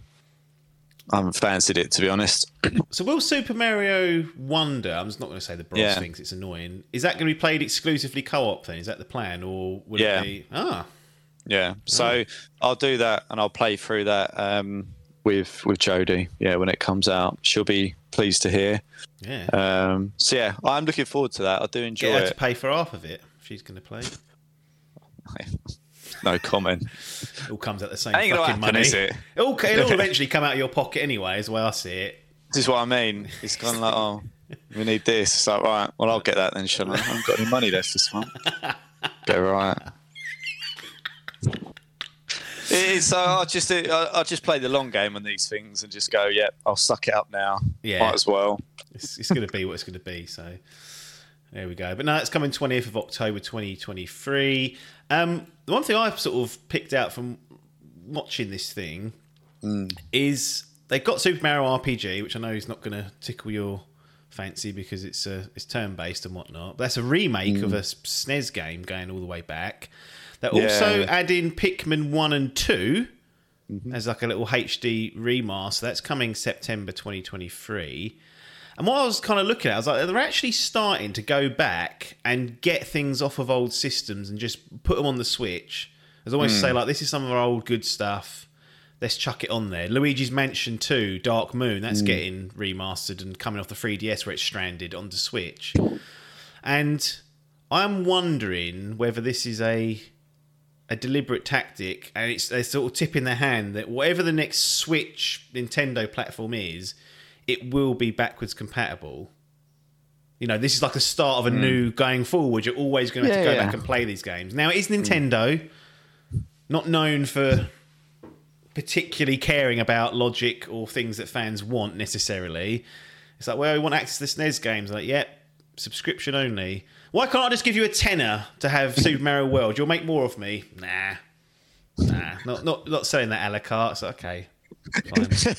I haven't fancied it to be honest. So will Super Mario Wonder, I'm just not going to say the Bros Yeah. it's annoying, is that going to be played exclusively co-op then? Is that the plan? Or will Yeah. it be... Ah, Yeah, so I'll do that and I'll play through that um, with with Jodie. Yeah, when it comes out, she'll be pleased to hear. yeah. Um, so yeah, I'm looking forward to that. I do enjoy Get it. to pay for half of it she's going to play. no comment. It all comes out the same fucking happen, money. is it? It'll, it'll eventually come out of your pocket anyway, is the way I see it. This is what I mean. It's kind of like, oh, we need this. It's like, right, well, I'll get that then, shall I? I haven't got any money left this month. Get right. It's, so I'll just I'll just play the long game on these things and just go, yeah, I'll suck it up now. Yeah. might as well. It's, it's going to be what it's going to be. So there we go. But now it's coming 20th of October 2023. Um, the one thing I've sort of picked out from watching this thing is they've got Super Mario RPG, which I know is not going to tickle your fancy because it's uh, it's turn based and whatnot. But that's a remake of a SNES game going all the way back. They're also Yeah. adding Pikmin 1 and 2 as like a little HD remaster. That's coming September 2023. And what I was kind of looking at, I was like, they're actually starting to go back and get things off of old systems and just put them on the Switch. As always say, hmm. like, this is some of our old good stuff. Let's chuck it on there. Luigi's Mansion 2, Dark Moon, that's hmm. getting remastered and coming off the 3DS where it's stranded onto Switch. And I'm wondering whether this is a a deliberate tactic, and it's they're sort of tipping their hand that whatever the next Switch Nintendo platform is, it will be backwards compatible. You know, this is like the start of a new hmm. going forward. You're always going to have to go yeah. back and play these games. Now, it is hmm. Nintendo, not known for particularly caring about logic or things that fans want necessarily. It's like, well, we want access to the SNES games. Like, yep, subscription only. Why can't I just give you a tenner to have Super Mario World? You'll make more of me. Nah, nah, not not not selling that a la carte. So okay, fine.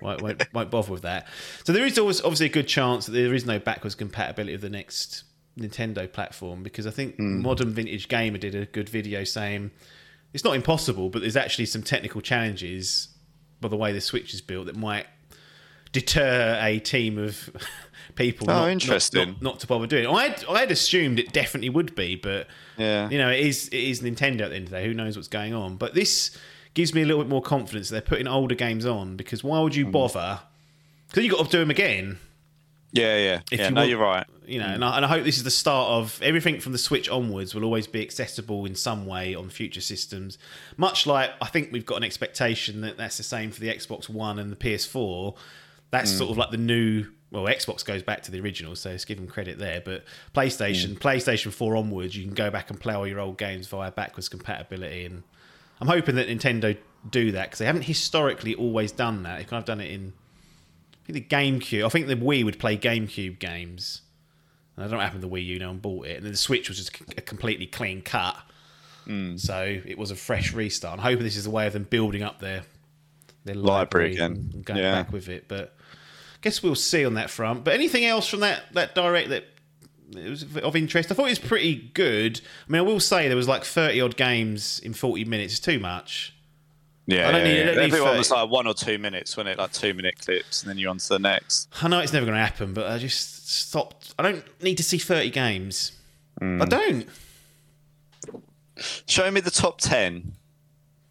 won't, won't, won't bother with that. So there is always obviously a good chance that there is no backwards compatibility of the next Nintendo platform because I think hmm. Modern Vintage Gamer did a good video saying it's not impossible, but there's actually some technical challenges by the way the Switch is built that might deter a team of people. Oh, not, not- interesting. Not, not to bother doing it. I had, I had assumed it definitely would be, but Yeah. you know, it is it is Nintendo at the end of the day. Who knows what's going on? But this gives me a little bit more confidence that they're putting older games on because why would you Mm. bother? Because you got to do them again. Yeah, yeah, If yeah. you no, want- you're right. You know, and, hmm. I, and I hope this is the start of everything from the Switch onwards will always be accessible in some way on future systems. Much like I think we've got an expectation that that's the same for the Xbox One and the PS4. That's hmm. sort of like the new. Well, Xbox goes back to the original, so let's give them credit there. But PlayStation, hmm. PlayStation 4 onwards, you can go back and play all your old games via backwards compatibility. And I'm hoping that Nintendo do that because they haven't historically always done that. They've kind of done it in I think the GameCube. I think the Wii would play GameCube games. And I don't know what happened to the Wii U. No one bought it, and then the Switch was just a completely clean cut. Hmm. So it was a fresh restart. I'm hoping this is a way of them building up their their library, Library again. and and going Yeah. back with it. But I guess we'll see on that front. But anything else from that that direct that it was of interest? I thought it was pretty good. I mean, I will say there was like 30 odd games in 40 minutes. It's too much. Yeah, I don't yeah, need- I yeah. don't need Everyone was like one or two minutes, wasn't it? Like two minute clips, and then you're on to the next. I know it's never going to happen, but I just stopped. I don't need to see 30 games. I don't. Show me the top ten.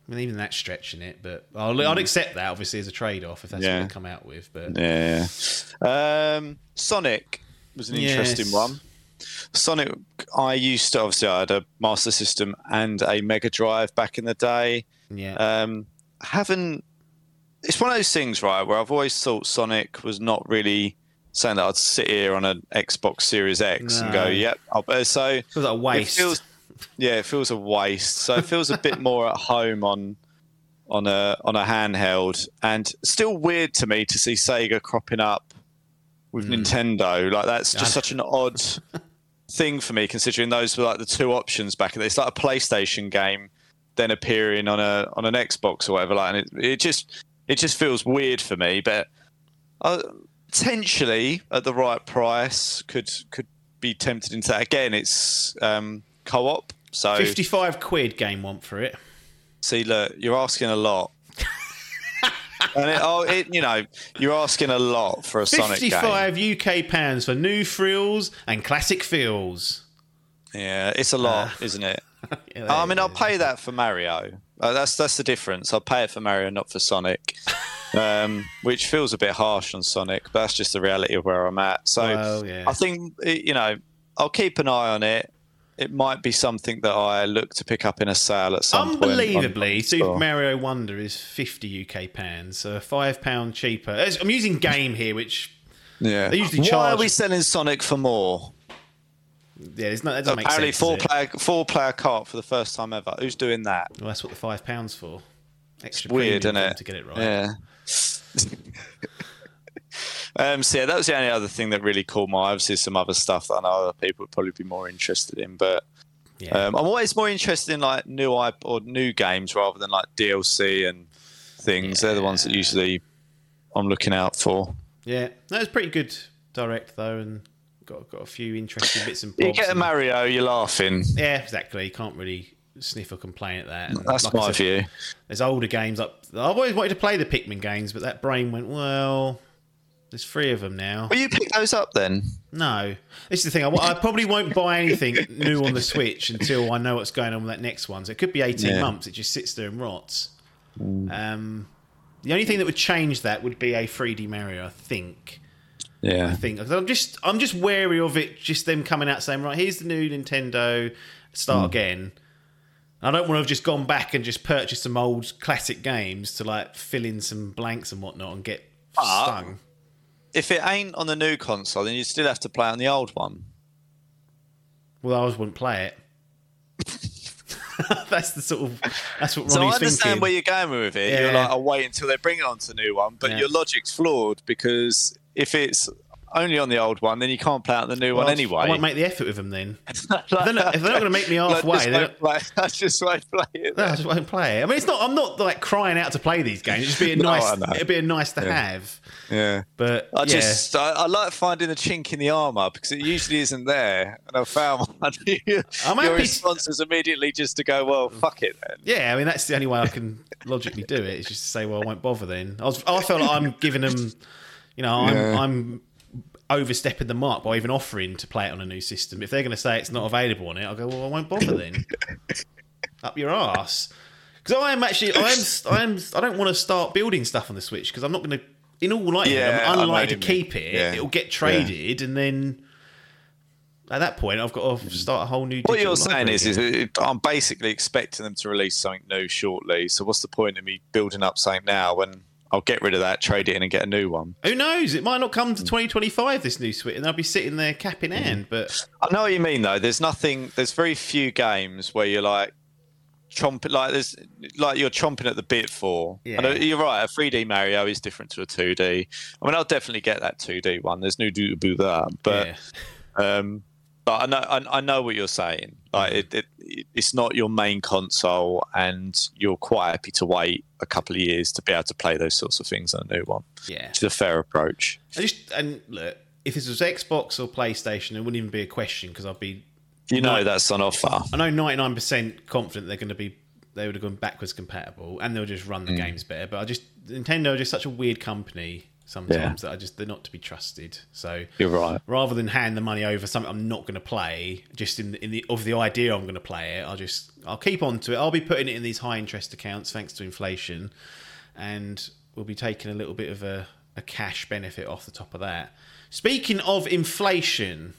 I mean, even that's stretching it, but I'll, I'd accept that obviously as a trade off if that's Yeah. what they come out with. But Yeah. Um, Sonic was an interesting Yes. one. Sonic, I used to obviously I had a Master System and a Mega Drive back in the day. yeah, Um, haven't. It's one of those things, right, where I've always thought Sonic was not really saying that I'd sit here on an Xbox Series X and go, "Yep." I'll, so feels like a waste. it feels, yeah, it feels a waste. So it feels a bit more at home on on a on a handheld, and still weird to me to see Sega cropping up with Nintendo. Like that's just such an odd thing for me, considering those were like the two options back It's like a PlayStation game then appearing on a on an Xbox or whatever. Like, and it, it just it just feels weird for me, but. Uh, potentially at the right price could could be tempted into that again it's um co-op so 55 quid game want for it. see look you're asking a lot and it, oh it you know you're asking a lot for a sonic game. 55 UK pounds for new frills and classic feels. yeah it's a lot isn't it? Yeah, i mean i'll pay that for mario. Uh, that's that's the difference. I'll pay it for mario not for sonic um, which feels a bit harsh on sonic but that's just the reality of where i'm at. So Well, yeah. I think you know I'll keep an eye on it. It might be something that I look to pick up in a sale at some point. Unbelievably, on Super. Mario Wonder is 50 UK pounds, so five pound cheaper. I'm using game here, which Yeah. They usually Why are we selling Sonic for more? yeah, there's no, that doesn't make Apparently, sense. four player four player cart for the first time ever. Who's doing that? Well, that's what the five pounds for. Extra Weird, isn't it? To get it right. Yeah. um, so yeah, that was the only other thing that really caught my eye. Obviously, some other stuff that I know other people would probably be more interested in, but Yeah. um, I'm always more interested in like new IP or new games rather than like DLC and things. They're the ones that usually I'm looking out for. Yeah, that was pretty good direct though, and got got a few interesting bits and You get a Mario, you're laughing. yeah, exactly. You can't really sniff or complain at that. And That's like my said, view. There's older games up. I've always wanted to play the Pikmin games, but that brain went well. There's three of them now. Will you pick those up then? No, this is the thing. I, I probably won't buy anything new on the Switch until I know what's going on with that next one. So it could be 18 Yeah. months. It just sits there and rots. Um, the only thing that would change that would be a 3D Mario, I think. Yeah. I think I'm just I'm just wary of it. Just them coming out saying, right, here's the new Nintendo. Start again. I don't want to have just gone back and just purchased some old classic games to like fill in some blanks and whatnot and get But- stung. If it ain't on the new console, then you still have to play on the old one. Well, I always wouldn't play it. that's the sort of that's what Ronnie's So I understand thinking. where you're going with it. You're like, I'll wait until they bring it onto the new one. But Yeah. your logic's flawed because if it's only on the old one, then you can't play out the new Well, one anyway. I won't make the effort with them then. If they're not, if they're not going to make me halfway, Just they won't play, I just won't play it. no, I just won't play it. I mean, it's not. I'm not like crying out to play these games. It'd just be a nice. Know. it'd be a nice to have. Yeah. But I yeah. just I, I like finding the chink in the armor because it usually isn't there, and I found one. Your happy- response is immediately just to go, "Well, fuck it then." Yeah, I mean that's the only way I can logically do it. Is just to say, well, I won't bother then. I was, I felt like I'm giving them, you know, I'm, Yeah. I'm overstepping the mark by even offering to play it on a new system. If they're going to say it's not available on it, I'll go, well, I won't bother then. Up your ass. Because I am actually, I am, I am, I don't want to start building stuff on the Switch because I'm not going to. In all likelihood, Yeah, I'm unlikely to keep it. Yeah. It'll get traded, and then at that point, I've got to mm. start a whole new. What you're saying is, is it, I'm basically expecting them to release something new shortly. So what's the point of me building up something now when I'll get rid of that, trade it in, and get a new one? Who knows? It might not come to 2025, this new Switch, and I'll be sitting there cap in hand. But I know what you mean, though. There's nothing. There's very few games where you're like chomping, like there's like you're chomping at the bit for. Yeah. Know, you're right. A 3D Mario is different to a 2D. I mean, I'll definitely get that 2D one. There's no do do that, but. yeah. Um, but I know I, I know what you're saying. Like mm-hmm. it, it, it's not your main console, and you're quite happy to wait a couple of years to be able to play those sorts of things on a new one. Yeah. Which is a fair approach. I just and look, if this was Xbox or PlayStation, it wouldn't even be a question because I'd be. You know Right. that's on offer. I know 99% confident they're going to be. They would have gone backwards compatible, and they'll just run the mm. games better. But I just Nintendo are just such a weird company sometimes that I just they're not to be trusted. So You're right. rather than hand the money over something I'm not going to play, just in in the of the idea I'm going to play it, I'll just I'll keep on to it. I'll be putting it in these high interest accounts thanks to inflation, and we'll be taking a little bit of a, a cash benefit off the top of that. Speaking of inflation,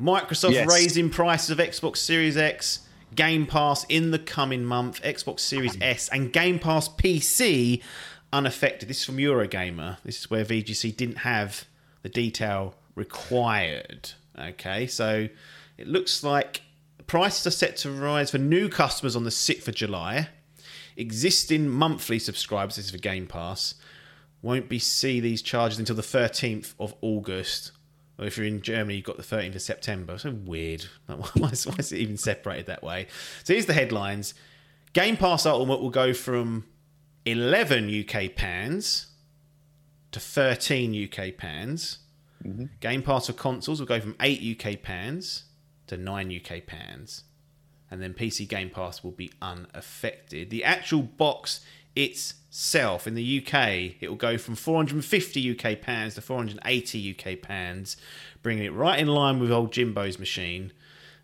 Microsoft Yes. raising prices of Xbox Series X, Game Pass in the coming month, Xbox Series S, and Game Pass PC unaffected. This is from Eurogamer. This is where VGC didn't have the detail required. Okay, so it looks like prices are set to rise for new customers on the 6th of July. Existing monthly subscribers, this is for Game Pass, won't be see these charges until the 13th of August. Or if you're in Germany, you've got the 13th of September. So weird. Why is, why is it even separated that way? So here's the headlines Game Pass Ultimate will go from 11 UK pounds to 13 UK pounds. Mm-hmm. Game Pass for consoles will go from 8 UK pounds to 9 UK pounds. And then PC Game Pass will be unaffected. The actual box itself in the UK, it will go from 450 UK pounds to 480 UK pounds, bringing it right in line with old Jimbo's machine.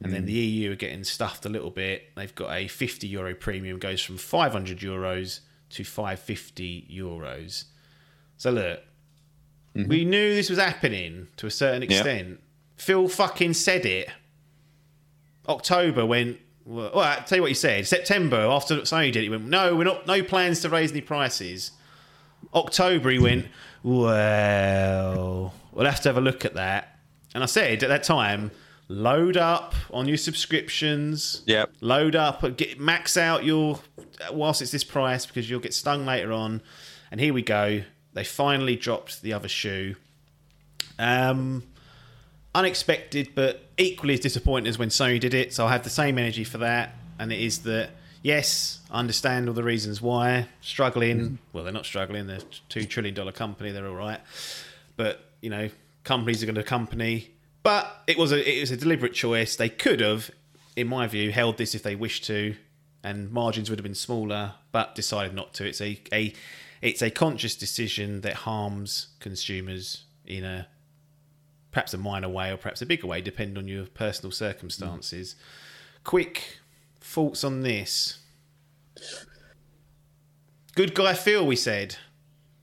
And then mm. the EU are getting stuffed a little bit. They've got a 50 euro premium, goes from 500 euros to 550 euros. So look, mm-hmm. we knew this was happening to a certain extent. Phil fucking said it. October went. Well, well, I'll tell you what he said. September, after Sony did it, he went, "No, we're not. No plans to raise any prices." October, he went, well, we'll have to have a look at that. And I said at that time, load up on your subscriptions. Yep. Load up, get max out your whilst it's this price because you'll get stung later on. And here we go. They finally dropped the other shoe. Um, unexpected, but equally as disappointing as when Sony did it. So I have the same energy for that, and it is that yes, I understand all the reasons why struggling. Well, they're not struggling; they're a two trillion dollar company. They're all right, but you know, companies are going to company. But it was a it was a deliberate choice. They could have, in my view, held this if they wished to, and margins would have been smaller, but decided not to. It's a a it's a conscious decision that harms consumers in a perhaps a minor way or perhaps a bigger way, depending on your personal circumstances. Quick thoughts on this. Good guy Phil, we said.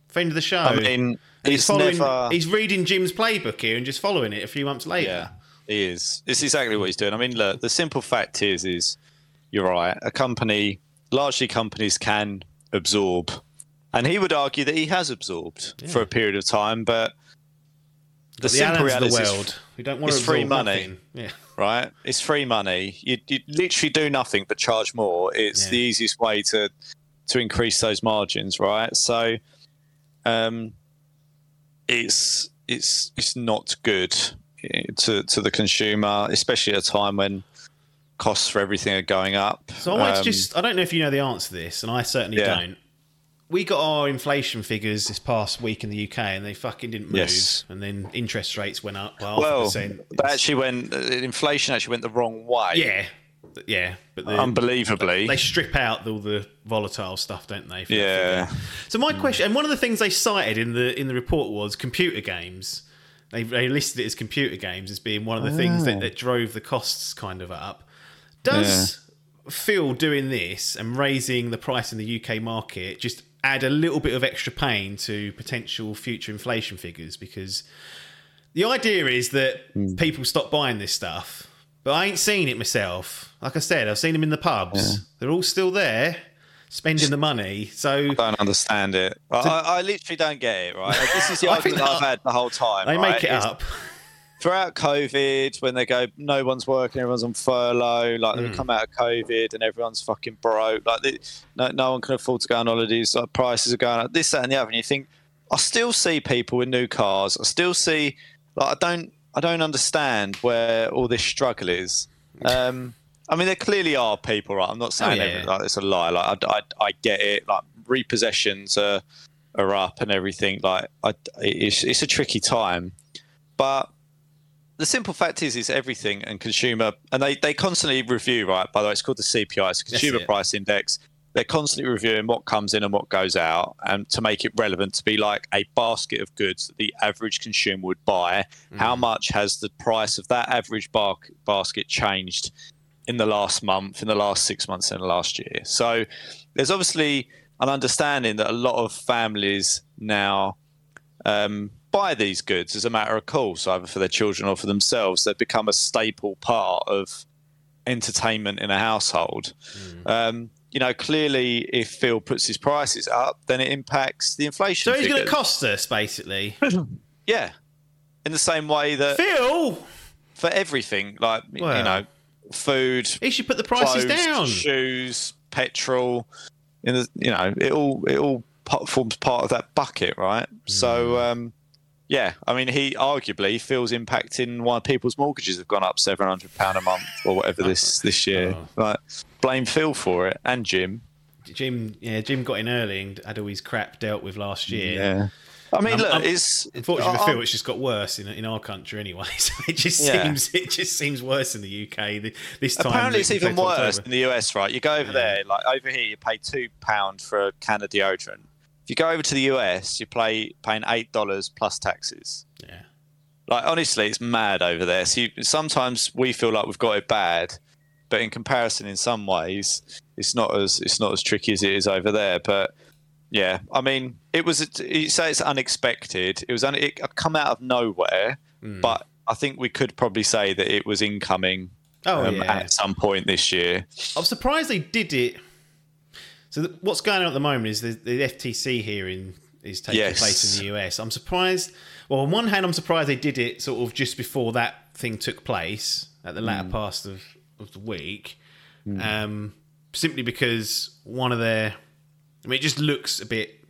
Friend of the show. I mean, And he's following never. he's reading Jim's playbook here and just following it a few months later. Yeah, he is. It's exactly what he's doing. I mean, look, the simple fact is, is you're right. A company, largely companies can absorb, and he would argue that he has absorbed for a period of time. But the, The, simple reality the is, world. We don't want it's free money. Yeah. right? It's free money. You, you literally do nothing but charge more. It's Yeah. the easiest way to to increase those margins, right? So, um, it's it's it's not good eh, to to the consumer, especially at a time when costs for everything are going up. So I Um, just I don't know if you know the answer to this, and I certainly Yeah. don't. We got our inflation figures this past week in the UK, and they fucking didn't move. Yes. And then interest rates went up by half a well, percent. that actually went uh, inflation actually went the wrong way. yeah, yeah. But the, unbelievably. they strip out all the volatile stuff, don't they? yeah. So my hmm. question, and one of the things they cited in the in the report was computer games. They, they listed it as computer games as being one of the things that, oh. that drove the costs kind of up. Does Phil doing this and raising the price in the UK market just add a little bit of extra pain to potential future inflation figures? Because the idea is that hmm. people stop buying this stuff, but I ain't seen it myself. Like I said, I've seen them in the pubs. They're all still there, spending the money. So I don't understand it. I, I, I literally don't get it. Right, this is the argument I've had the whole time. they right? make it It's- up. throughout COVID, when they go, no one's working, everyone's on furlough, like Mm. they come out of COVID and everyone's fucking broke, like they, no, no one can afford to go on holidays, like prices are going up, this, that, and the other. And you think, I still see people with new cars. I still see, like, I don't, I don't understand where all this struggle is. Um, I mean, there clearly are people, right? I'm not saying Oh, yeah. like it's a lie. Like, I, I, I get it. Like, repossessions are are up and everything. Like, I, it's, it's a tricky time, but the simple fact is, is everything and consumer, and they, they constantly review, right? By the way, it's called the CPI, it's Consumer it. Price Index. They're constantly reviewing what comes in and what goes out, and to make it relevant to be like a basket of goods that the average consumer would buy. How much has the price of that average bar- basket changed in the last month, in the last six months, in the last year? So there's obviously an understanding that a lot of families now um, buy these goods as a matter of course, either for their children or for themselves. They've become a staple part of entertainment in a household. Um, you know, clearly, if Phil puts his prices up, then it impacts the inflation. So he's going to cost us, basically. yeah, in the same way that Phil, for everything, like Well. you know, food, he should put the prices clothes, down. shoes, petrol. In the, you know, it all it all forms part of that bucket, right? Hmm. So, um, yeah, I mean, he arguably feels impacting why people's mortgages have gone up seven hundred pound a month or whatever this this year. Oh. Like, blame Phil for it and Jim. Jim, yeah, Jim got in early and had all his crap dealt with last year. Yeah, I mean, Um, look, um, it's Unfortunately for Phil, it's just got worse in in our country anyway. So it just Yeah. seems it just seems worse in the UK this time. Apparently, it's even worse in the US, right? You go over there, like over here, you pay two pound for a can of deodorant. If you go over to the US, you pay paying eight dollars plus taxes. Yeah. Like honestly, it's mad over there. So you, sometimes we feel like we've got it bad, but in comparison, in some ways, it's not as it's not as tricky as it is over there. But yeah, I mean, it was. You say it's unexpected. It was. Un, it come out of nowhere, Hmm. but I think we could probably say that it was incoming Oh um, yeah. at some point this year. I'm surprised they did it. So th- what's going on at the moment is the, the FTC hearing is taking Yes. place in the US. I'm surprised. Well, on one hand, I'm surprised they did it sort of just before that thing took place at the latter part of, of the week, um, simply because one of their, I mean, it just looks a bit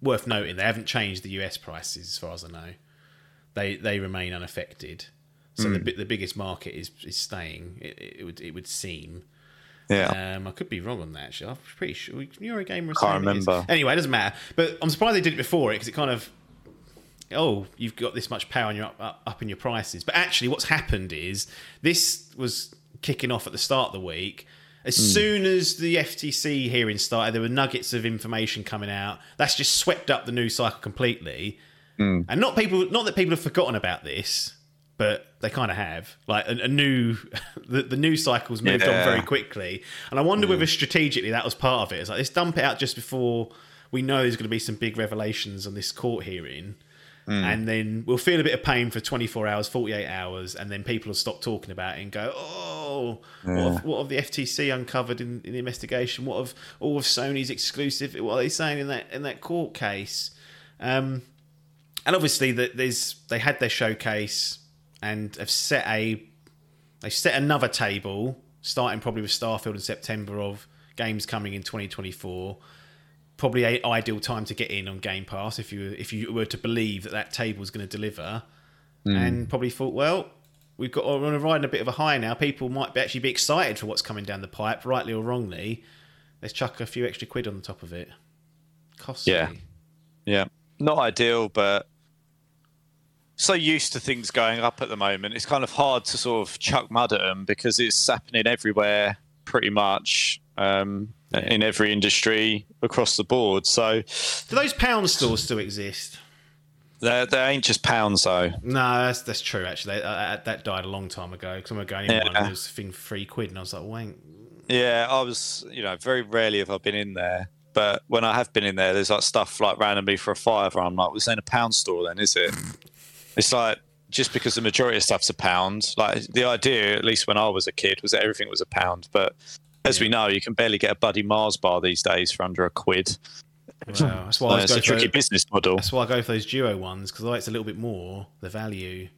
worth noting. They haven't changed the US prices as far as I know. They they remain unaffected. So Hmm. the the biggest market is is staying. It, it would it would seem. Yeah. Um, I could be wrong on that. Actually, I'm pretty sure Eurogamer. was Can't saying it is. remember. Anyway, it doesn't matter. But I'm surprised they did it before it because it kind of, oh, you've got this much power and you're up, up, up in your prices. But actually, what's happened is this was kicking off at the start of the week. As Hmm. soon as the FTC hearing started, there were nuggets of information coming out. That's just swept up the news cycle completely. Hmm. And not people, not that people have forgotten about this, but they kind of have. Like a, a new, the, the news cycle's moved on very quickly, and I wonder whether strategically that was part of it. It's like let's dump it out just before we know there's going to be some big revelations on this court hearing, and then we'll feel a bit of pain for 24 hours, 48 hours, and then people will stop talking about it and go, oh, what, have, what have the FTC uncovered in, in the investigation? What have all of Sony's exclusive? What are they saying in that in that court case? Um, and obviously that there's they had their showcase and have set a they set another table starting probably with Starfield in September of games coming in 2024 probably a ideal time to get in on Game Pass if you if you were to believe that that table is going to deliver hmm. and probably thought well we've got we're on a riding a bit of a high now people might be actually be excited for what's coming down the pipe rightly or wrongly let's chuck a few extra quid on the top of it costly Yeah. Yeah. Not ideal, but so used to things going up at the moment. It's kind of hard to sort of chuck mud at them because it's happening everywhere pretty much um, in every industry across the board. So do those pound stores still exist they they ain't just pounds though. No, that's that's true. Actually, that, that, that died a long time ago. Because I'm going in one, Yeah. and there was a thing for three quid, and I was like, "Wank." Yeah, I was, you know, very rarely have I been in there. But when I have been in there, there's like stuff like randomly for a fiver. I'm like, this ain't a pound store then, is it? it's like just because the majority of stuff's a pound. Like the idea, at least when I was a kid, was that everything was a pound. But as we know, you can barely get a Buddy Mars bar these days for under a quid. Wow, that's why So it's a tricky for. business model. That's why I go for those duo ones because although it's a little bit more, the value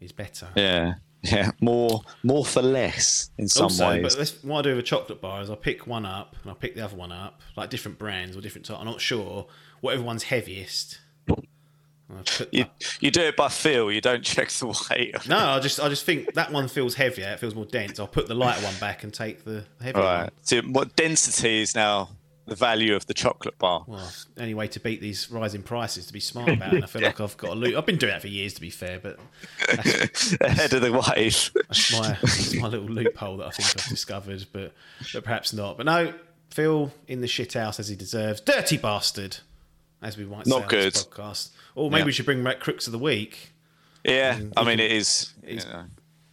is better. Yeah, yeah, more, more for less in some also, ways. but what I do with a chocolate bar is I pick one up and I pick the other one up, like different brands or different. Type. I'm not sure whatever one's heaviest. I put You, you do it by feel. You don't check the weight. no, I just I just think that one feels heavier. It feels more dense. I'll put the lighter one back and take the heavier one. Right. So what density is now the value of the chocolate bar? Well, any way to beat these rising prices to be smart about, it. and I feel like I've got a loop. I've been doing that for years, to be fair, but Ahead of the wave. that's my that's my little loophole that I think I've discovered, but but perhaps not. But no, Phil in the shit house as he deserves, dirty bastard, as we might say Not on this good. podcast. Or maybe Yeah. we should bring back crooks of the week. Yeah, I mean it is. you know.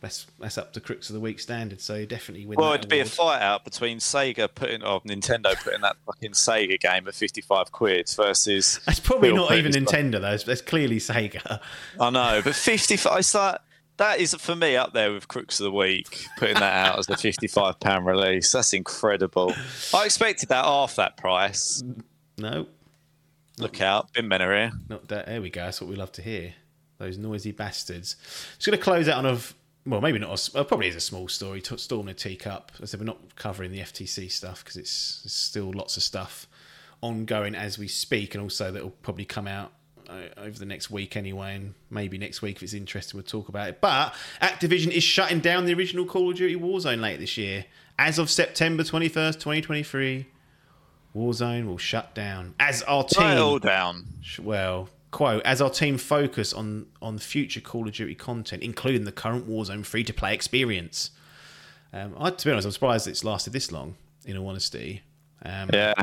That's that's up to crooks of the week standard. So definitely win. Well, it'd be a fight out between Sega putting or Nintendo putting that fucking Sega game at fifty-five quid versus. That's probably not even Nintendo though. That's, that's clearly Sega. I know, but fifty-five. It's like that is for me up there with Crooks of the Week. Putting that out as a fifty-five pound release, that's incredible. I expected that half that price. No, Look out, bin men are here. Not that. There we go. That's what we love to hear. Those noisy bastards. Just going to close out on a. Well, maybe not. A, well, probably is a small story. T- a teacup. As I said, we're not covering the FTC stuff because it's, it's still lots of stuff ongoing as we speak, and also that will probably come out uh, over the next week anyway, and maybe next week if it's interesting, we'll talk about it. But Activision is shutting down the original Call of Duty Warzone late this year, as of September twenty first, twenty twenty three. Warzone will shut down as our team all down. well, quote, as our team focus on on future Call of Duty content, including the current Warzone free to play experience. Um, I, to be honest, I'm surprised it's lasted this long. In all honesty, um, Yeah,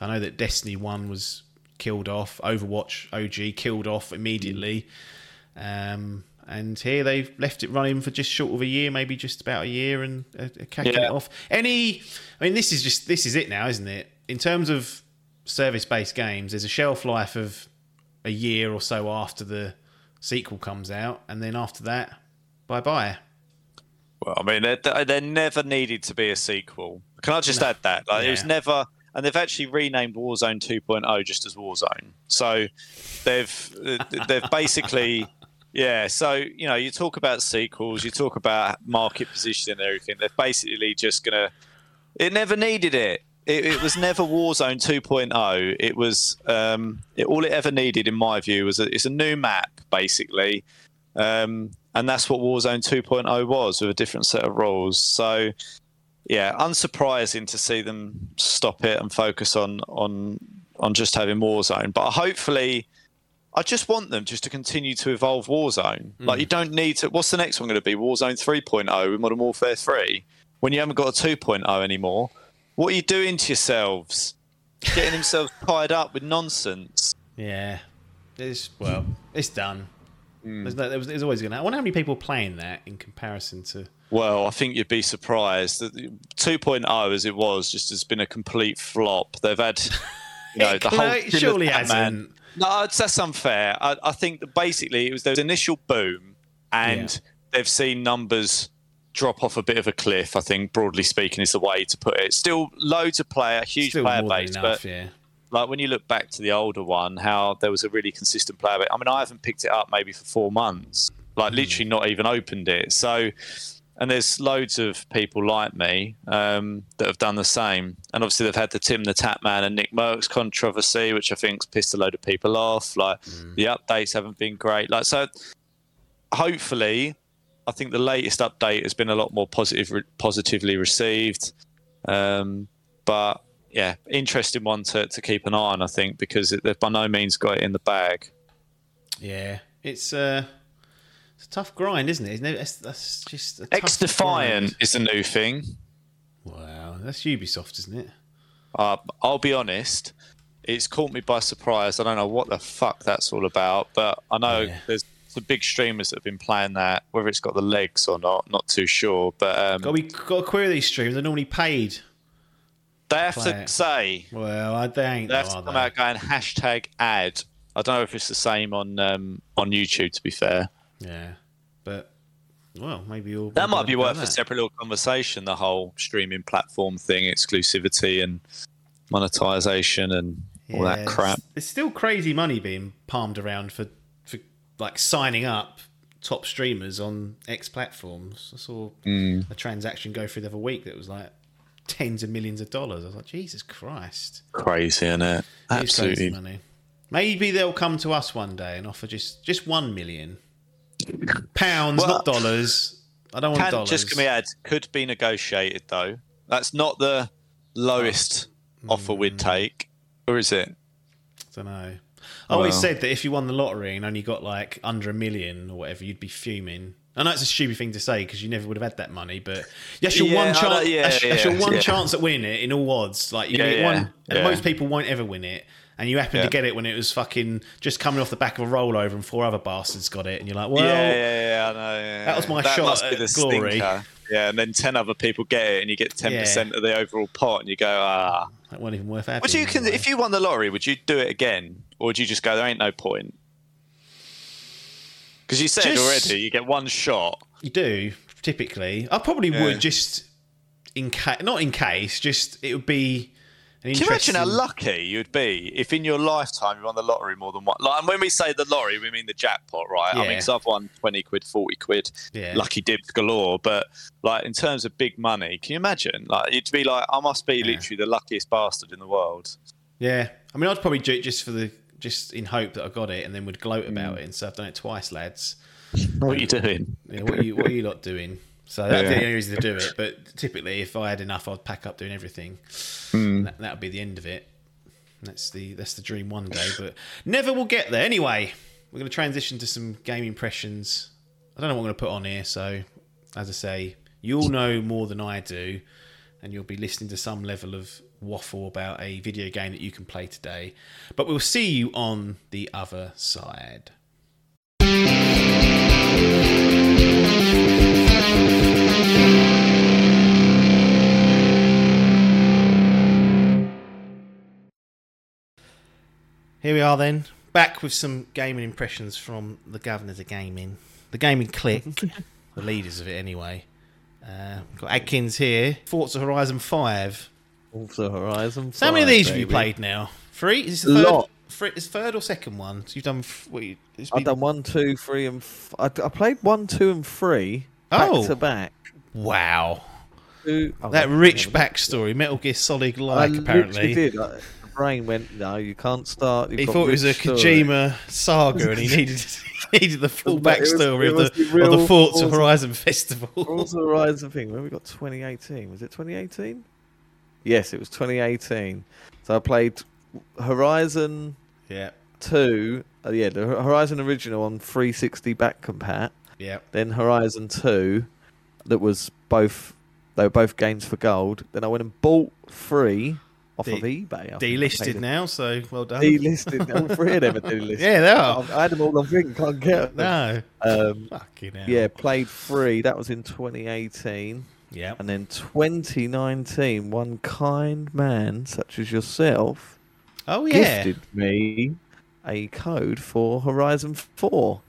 I know that Destiny One was killed off, Overwatch OG killed off immediately, um, and here they've left it running for just short of a year, maybe just about a year, and uh, uh, Yeah. it off. Any, I mean, this is just this is it now, isn't it? In terms of service-based games, there's a shelf life of a year or so after the sequel comes out, and then after that, bye bye. Well, I mean, there, there never needed to be a sequel. Can I just add that? Like, it was never and they've actually renamed Warzone 2.0 just as Warzone. So they've they've basically yeah. So you know, you talk about sequels, you talk about market position and everything. They're basically just gonna. It never needed it. It, it was never Warzone 2.0. It was um, it, all it ever needed, in my view, was a, it's a new map basically, um, and that's what Warzone 2.0 was with a different set of rules. So yeah, unsurprising to see them stop it and focus on on on just having Warzone. But hopefully, I just want them just to continue to evolve Warzone. Hmm. Like you don't need to. What's the next one going to be? Warzone 3.0 with Modern Warfare 3. When you haven't got a 2.0 anymore, what are you doing to yourselves? Getting themselves tied up with nonsense. Yeah, it's well, it's done. Hmm. There's, no, there was, there's always going to. I wonder how many people are playing that in comparison to. Well, I think you'd be surprised that 2.0 as it was just has been a complete flop. They've had, you know, the whole clear- it surely hasn't. No, that's unfair. I, I think that basically it was there was initial boom, and Yeah. they've seen numbers drop off a bit of a cliff. I think, broadly speaking, is the way to put it. Still, loads of player, huge Still player base, enough, but yeah. like when you look back to the older one, how there was a really consistent player base. I mean, I haven't picked it up maybe for four months, like literally not even opened it. So, and there's loads of people like me um, that have done the same. And obviously, they've had the Tim the Tatman and NickMercs controversy, which I think's pissed a load of people off. Like the updates haven't been great. Like so, hopefully, I think the latest update has been a lot more positive, positively received. Um, but yeah, interesting one to, to keep an eye on, I think, because it, they've by no means got it in the bag. Yeah, it's uh, it's a tough grind, isn't it? It's, that's just a tough XDefiant is a new thing. Wow, that's Ubisoft, isn't it? Uh, I'll be honest, it's caught me by surprise. I don't know what the fuck that's all about, but I know Yeah. there's some big streamers that have been playing that. Whether it's got the legs or not, not too sure. But um, Got we got to query these streams. They're normally paid. they have to say Well, I- they ain't. they have to come they? out going hashtag ad. I don't know if it's the same on um, on YouTube. To be fair, Yeah, but well, maybe you'll. that might be worth worth a separate little conversation. The whole streaming platform thing, exclusivity and monetization and all that crap. There's still crazy money being palmed around for like signing up top streamers on X platforms. I saw Hmm. a transaction go through the other week that was like tens of millions of dollars. I was like, Jesus Christ, Crazy, isn't it? It is crazy Absolutely. money. Maybe they'll come to us one day and offer just just one million pounds, Well- not dollars. I don't want Can, dollars. just give me add. Could be negotiated though. That's not the lowest offer we'd take, or is it? I don't know. I always Well. said that if you won the lottery and only got like under a million or whatever, you'd be fuming. I know it's a stupid thing to say because you never would have had that money, but that's your Yeah, one chance. yeah, that's, that's your one yeah. chance at winning it in all odds. Like you Yeah, get yeah, one, and most people won't ever win it, and you happen Yeah. to get it when it was fucking just coming off the back of a rollover, and four other bastards got it, and you're like, well, yeah, yeah, yeah, I know. yeah, that was my that shot must be at the glory. stinker. Yeah, and then ten other people get it, and you get ten percent of the overall pot, and you go, ah. that wasn't even worth having. Would you, anyway. if you won the lottery, would you do it again, or would you just go, there ain't no point? Because you said Just- already, you get one shot. You do typically. I probably Yeah. would just in case, not in case. Just it would be. An Can you imagine how lucky you'd be if in your lifetime you won the lottery more than one? Like, and when we say the lottery, we mean the jackpot, right? I mean, because I've won 20 quid, 40 quid, Yeah. lucky dibs galore. But, like, in terms of big money, can you imagine? Like, you'd be like, I must be literally the luckiest bastard in the world. Yeah, I mean, I'd probably do it just for the just in hope that I got it, and then would gloat Mm. about it and so I've done it twice, lads. What are you doing? Yeah, what are you what are you lot doing? So that'd Yeah. the only reason to do it. But typically, if I had enough, I'd pack up doing everything. Hmm. That that would be the end of it. That's the that's the dream one day, but never will get there. Anyway, we're going to transition to some game impressions. I don't know what I'm going to put on here, so as I say, you all know more than I do, and you'll be listening to some level of waffle about a video game that you can play today. But we'll see you on the other side. Here we are then, back with some gaming impressions from the governors of gaming, the gaming clique, the leaders of it anyway. Uh, got Adkins here. Forza Horizon Five. Forza Horizon. So how many of 5, these have you played now? Three? Is this the third? Lot. Three, is third or second one? So you've done. What, you- I've been- done one, two, three, and f- I, I played one, two, and three back Oh. to back. Wow. Two, oh, That rich backstory, Metal Gear Solid I like apparently. did. The brain went, no, you can't start. You've He thought it was a rich story." Kojima saga, and he needed he needed the full was- backstory of the, the of the Forza Forza- Horizon Festival. Forza Horizon thing. When we got 2018, was it 2018? Yes, it was 2018. So I played Horizon yeah, 2. Uh, yeah, the Horizon original on 360 back compat. yeah. Then Horizon 2, that was both. They were both games for gold. Then I went and bought three off De- of eBay. I Delisted now, so well done. Delisted. All three of them are delisted. Yeah, they are. I had them all on thing. Can't get them. No, Um, fucking hell. yeah, played three. That was in 2018. yeah. And then 2019, one kind man such as yourself Oh yeah. gifted me a code for Horizon 4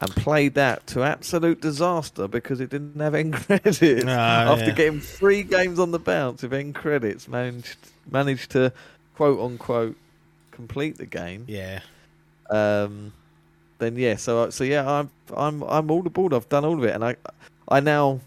and played that to absolute disaster because it didn't have end credits. Oh, After yeah. getting three games on the bounce with end credits, managed managed to quote unquote complete the game. Yeah. Um, then yeah, so so yeah, I'm I'm I'm all aboard. I've done all of it, and I I now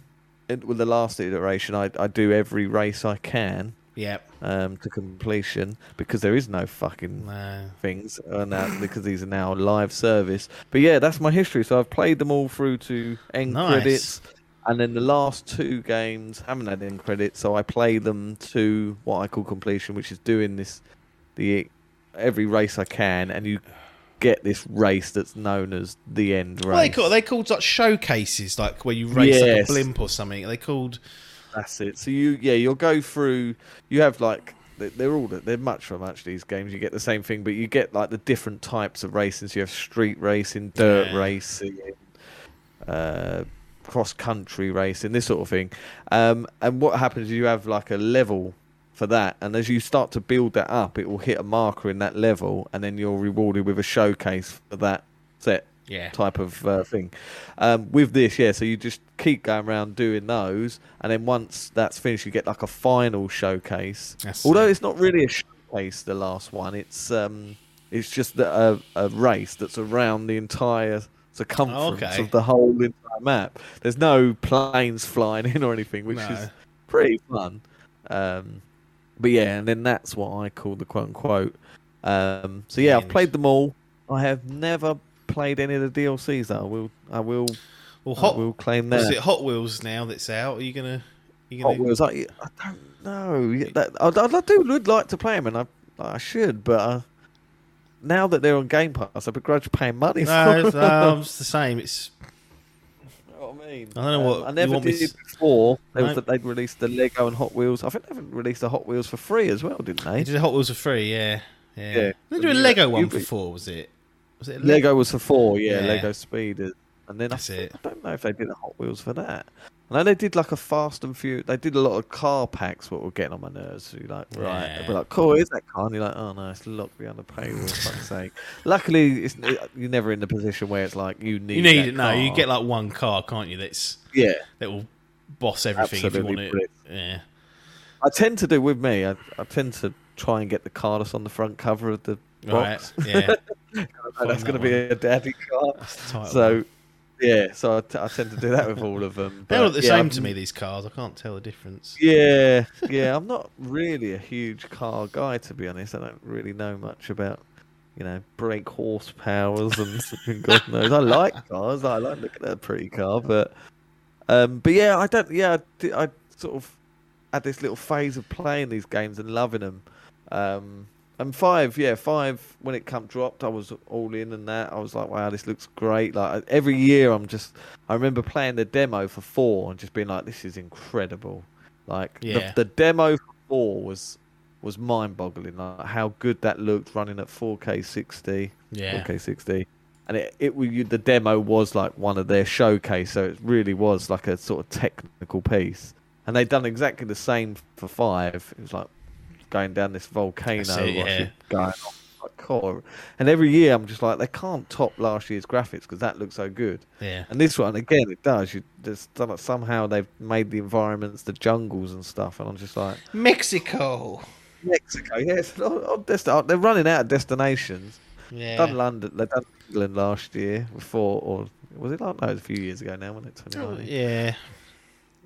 with the last iteration, I I do every race I can Yeah. um to completion because there is no fucking No. things uh, now because these are now live service. But yeah, that's my history. So I've played them all through to end Nice. credits, and then the last two games haven't had end credits. So I play them to what I call completion, which is doing this the every race I can, and you get this race that's known as the end race. What are they called? Are they called like showcases, like where you race like a blimp or something. Are they called? That's it. So you, yeah, you'll go through. You have like they- they're all they're much for much these games. You get the same thing, but you get like the different types of racing. So you have street racing, dirt Yeah. racing, uh, cross country racing, this sort of thing. Um, and what happens is you have like a level for that, and as you start to build that up, it will hit a marker in that level, and then you're rewarded with a showcase for that set Yeah. type of uh, thing. Um, with this, yeah, so you just keep going around doing those, and then once that's finished, you get like a final showcase. That's Although it's not really a showcase, the last one, it's um, it's just a, a race that's around the entire circumference Okay. of the whole entire map. There's no planes flying in or anything, which No. is pretty fun. Um, but yeah, and then that's what I call the quote unquote. Um, so yeah, I've played them all. I have never played any of the DLCs. Though I will, I will, Well, I Hot will claim was that. it Hot Wheels now that's out? Are you gonna? You Hot gonna? Wheels. I, I don't know. That, I, I, I do would like to play them, and I, I should, but uh, now that they're on Game Pass, I begrudge paying money No, for them. no, it's the same. It's I mean? I don't know what I never want me did before. They No. was, they'd released the Lego and Hot Wheels. I think they haven't released the Hot Wheels for free as well, didn't they they? did Hot Wheels for free. Yeah, yeah. Yeah. They did a Lego one you- for four. Was it? Was it a Lego was for four, yeah. Yeah. Lego Speed, and then I, That's think- it. I don't know if they did a Hot Wheels for that. I know they did like a Fast and Furious. They did a lot of car packs, what were getting on my nerves. So you're like, right, Yeah. they'd like, cool, is that car, and you're like, oh no, it's locked behind the paywall. For fuck's sake. Luckily, it's, you're never in the position where it's like you need. You need it. No, you get like one car, can't you? That's yeah. that will boss everything if you want it. Yeah. I tend to do with me. I, I tend to try and get the car that's on the front cover of the Right. Yeah. That's going to be a daddy car. That's the title So, one. yeah, so I, t- I tend to do that with all of them. They but, look the yeah, same I've to me. These cars. I can't tell the difference. Yeah, yeah. I'm not really a huge car guy, to be honest. I don't really know much about, you know, brake horsepowers and something God knows. I like cars. I like looking at a pretty car, but, um, but yeah, I don't. Yeah, I, I sort of had this little phase of playing these games and loving them. Um, and five, yeah, five. When it come dropped, I was all in and that. I was like, wow, this looks great. Like uh, every year, I'm just. I remember playing the demo for four and just being like, this is incredible. Like Yeah. the, the demo for four was was mind boggling. Like how good that looked running at 4K 60. Yeah. 4K 60. And it, it you- the demo was like one of their showcase, so it really was like a sort of technical piece. And they'd done exactly the same for five. It was like going down this volcano, yeah. going like, "Cool." And every year, I'm just like, they can't top last year's graphics because that looks so good. Yeah. And this one, again, it does. You just somehow they've made the environments, the jungles and stuff, and I'm just like, Mexico. Mexico, yes, on, on they're running out of destinations. Yeah. Done London, they've done England last year before, or was it like no, it was a few years ago now, wasn't it? 2019. yeah.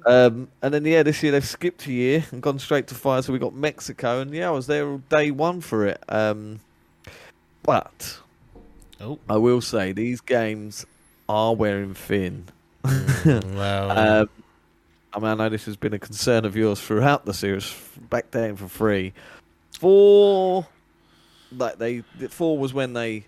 Um, and then yeah, this year they've skipped a year and gone straight to fire. So we got Mexico, and yeah, I was there all day one for it. Um, but Oh. I will say these games are wearing thin. Well. Um, I mean, I know this has been a concern of yours throughout the series. Back down for free. Four, like they, four was when they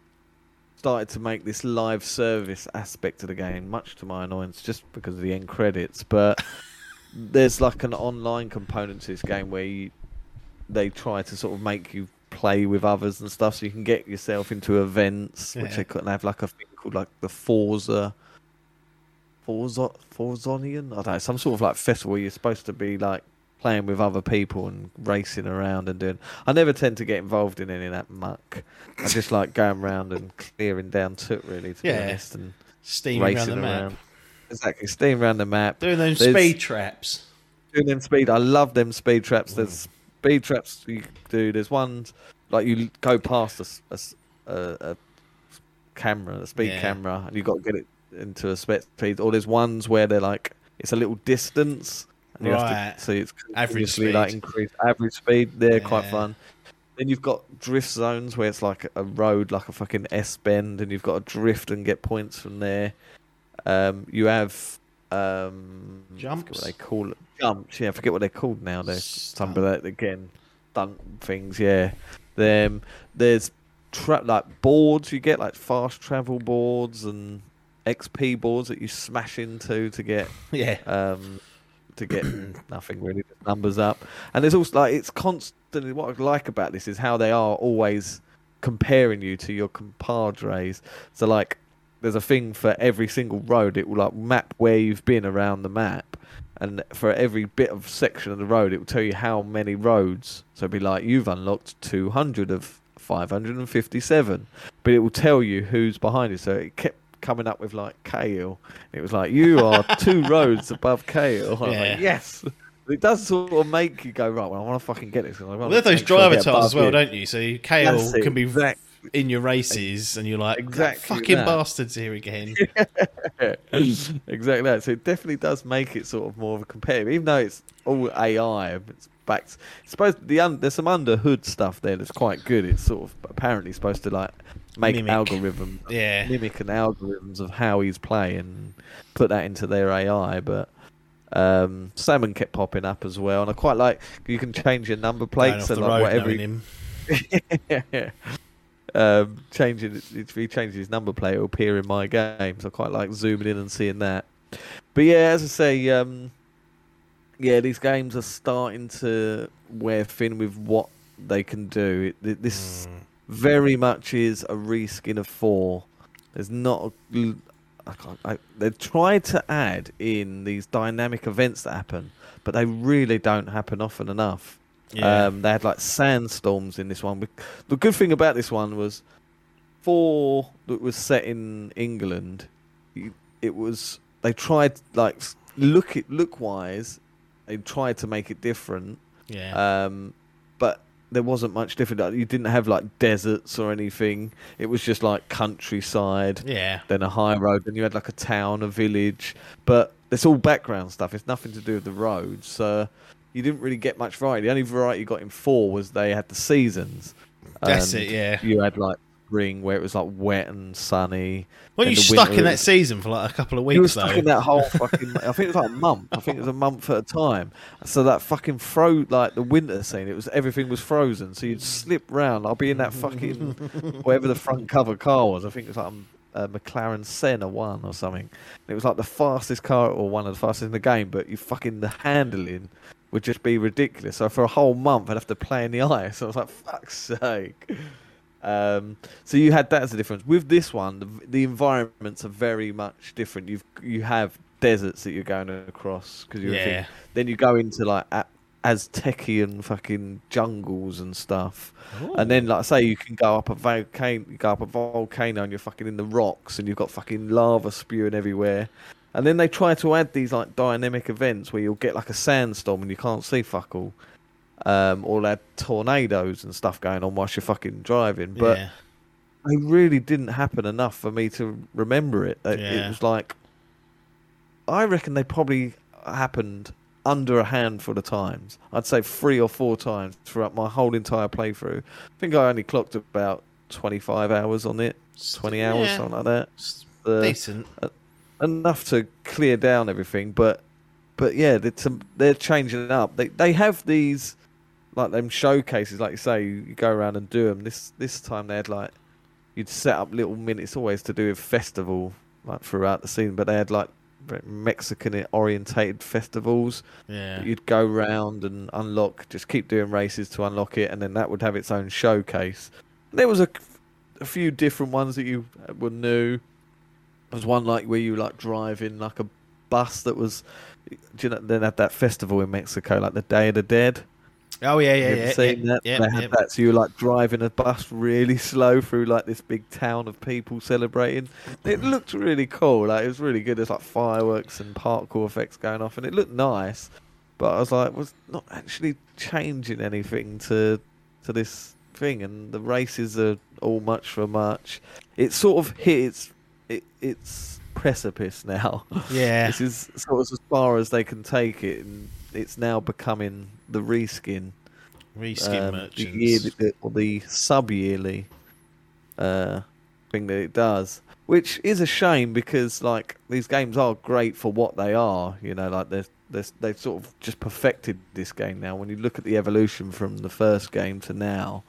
started to make this live service aspect of the game, much to my annoyance, just because of the end credits. But there's like an online component to this game where you, they try to sort of make you play with others and stuff, so you can get yourself into events, which Yeah. they couldn't have like a thing called like the Forza. Forza, Forzonian? I don't know, some sort of like festival where you're supposed to be like playing with other people and racing around and doing. I never tend to get involved in any of that muck. I just like going around and clearing down toot, really, to Yeah. be honest, and Steaming around racing the map. around. Exactly, steaming around the map. Doing those There's- speed traps. doing them speed. I love them speed traps. There's mm. speed traps you do. There's ones like you go past a a camera, a speed Yeah. camera, and you've got to get it into a speed. Or there's ones where they're like it's a little distance, and you Right. have to so it's Average continuously, like increased average speed. They're quite fun. Then you've got drift zones where it's like a road, like a fucking S bend, and you've got to drift and get points from there. Um, you have um, Jumps? What they call it jumps? Yeah, I forget what they're called now. They're some of that again, stunt things. Yeah, them. There's tra- like boards you get like fast travel boards and XP boards that you smash into to get Yeah. um, to get nothing really, just numbers up. And there's also like it's constantly what I like about this is how they are always comparing you to your compadres. So like there's a thing for every single road. It will like map where you've been around the map. And for every bit of section of the road, it will tell you how many roads. So it'll be like you've unlocked 200 of 557, but it will tell you who's behind you. So it kept coming up with like Kale. It was like you are two roads above Kale. Yeah. like, yes. It does sort of make you go right. Well, I want to fucking get this. Well, there's those driver tiles as well, don't you? So Kale That's can be exact- in your races, and you're like, Exactly fucking that. bastards here again. exactly that. So it definitely does make it sort of more of a competitive, even though it's all AI. It's back. It's supposed the un, there's some under hood stuff there that's quite good. It's sort of apparently supposed to like make Mimic. algorithm Yeah. mimic an algorithms of how he's playing and put that into their AI, but. Um, salmon kept popping up as well, and I quite like you can change your number plates and like whatever. him. um, changing if he changes his number plate, it'll appear in my game. So I quite like zooming in and seeing that. But yeah, as I say, um, yeah, these games are starting to wear thin with what they can do. It, this Mm. very much is a reskin of four. There's not. A, I can't, I, they tried to add in these dynamic events that happen, but they really don't happen often enough. Yeah. Um, they had like sandstorms in this one. The good thing about this one was, four that was set in England, it was they tried like look it look wise, they tried to make it different. yeah. Um, but there wasn't much different. You didn't have like deserts or anything. It was just like countryside yeah. then a high road, then you had like a town, a village, but it's all background stuff. It's nothing to do with the roads, so you didn't really get much variety. The only variety you got in four was they had the seasons. That's it, yeah. You had like spring where it was like wet and sunny. Weren't you stuck in that season for like a couple of weeks? You were stuck though? in that whole fucking. I think it was like a month. I think it was a month at a time. So that fucking froze like the winter scene. It was everything was frozen. So you'd slip round. I'll be in that fucking whatever the front cover car was. I think it was like a McLaren Senna one or something. And it was like the fastest car or one of the fastest in the game. But you fucking the handling would just be ridiculous. So for a whole month, I'd have to play in the ice. I was like, fuck's sake. Um, so you had that as a difference. With this one, the, the environments are very much different. You've you have deserts that you're going across because you Yeah. then you go into like a- Aztecian fucking jungles and stuff. And then, like I say, you can go up a volcano, you go up a volcano, and you're fucking in the rocks, and you've got fucking lava spewing everywhere. And then they try to add these like dynamic events where you'll get like a sandstorm and you can't see fuck all, um, or add tornadoes and stuff going on whilst you're fucking driving. But yeah. they really didn't happen enough for me to remember it. It, Yeah. it was like, I reckon they probably happened under a handful of times. I'd say three or four times throughout my whole entire playthrough. I think I only clocked about 25 hours on it, 20 hours, Yeah. something like that. Uh, decent. enough to clear down everything, but but yeah, they're, they're changing it up. They they have these like them showcases, like you say, you, go around and do them. This this time they had like you'd set up little minutes always to do with festival like throughout the scene, but they had like Mexican orientated festivals. Yeah. You'd go round and unlock, just keep doing races to unlock it, and then that would have its own showcase. There was a, a few different ones that you uh, were new. There was one like where you like driving like a bus that was, do you know, then had that festival in Mexico, like the Day of the Dead. Oh yeah, yeah, you yeah. seen yeah, that? Yeah, they had yeah. that, so you were like driving a bus really slow through like this big town of people celebrating. It looked really cool. Like it was really good. There's like fireworks and parkour effects going off, and it looked nice. But I was like, was not actually changing anything to to this thing, and the races are all much for much. It sort of hit its it, its precipice now. Yeah. this is sort of as far as they can take it, and it's now becoming the reskin Reskin um, merchants. the the- or the sub yearly uh, thing that it does, which is a shame because like these games are great for what they are. You know, like they're, they're they've sort of just perfected this game now. When you look at the evolution from the first game to now,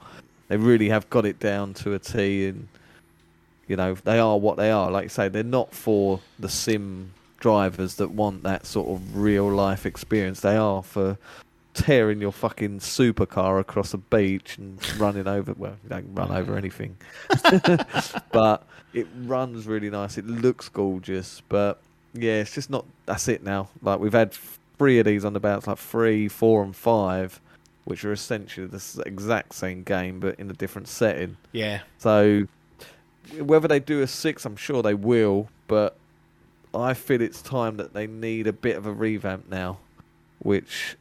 they really have got it down to a T, and you know they are what they are. Like you say, they're not for the sim drivers that want that sort of real life experience. They are for tearing your fucking supercar across a beach and running over. Well, you don't run over anything, but it runs really nice. It looks gorgeous, but yeah, it's just not. That's it now. Like we've had three of these on the bounce, like three, four, and five, which are essentially the exact same game but in a different setting. Yeah. So whether they do a six, I'm sure they will, but I feel it's time that they need a bit of a revamp now, which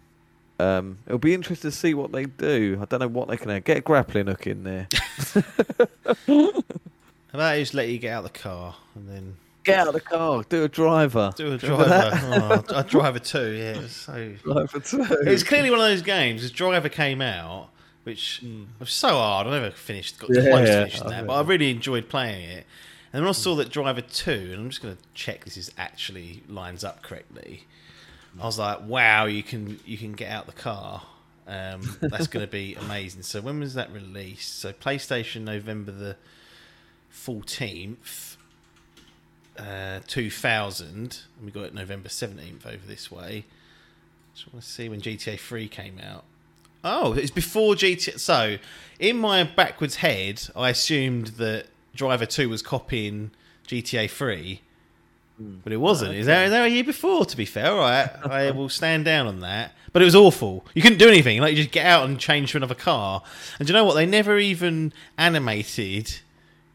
um, it'll be interesting to see what they do. I don't know what they can add. Get a grappling hook in there. How about I just let you get out of the car and then Get out of the car. Do a driver. do a driver? oh, a driver two. Yeah, it was so. Driver two. It was clearly one of those games. As Driver came out, which was so hard. I never finished, got Yeah, close to finishing I that, but I really enjoyed playing it. And then I saw that Driver Two, and I'm just going to check this is actually lines up correctly. I was like, wow, you can you can get out the car. Um, that's going to be amazing. So when was that released? So PlayStation November the fourteenth, uh, two thousand, and we got it November seventeenth over this way. Just want to see when GTA Three came out. Oh, it's before GTA. So in my backwards head, I assumed that Driver Two was copying GTA Three. Hmm. But it wasn't. Oh, is that, is that a year before? To be fair, all right, I will stand down on that. But it was awful. You couldn't do anything. Like you just get out and change to another car. And do you know what? They never even animated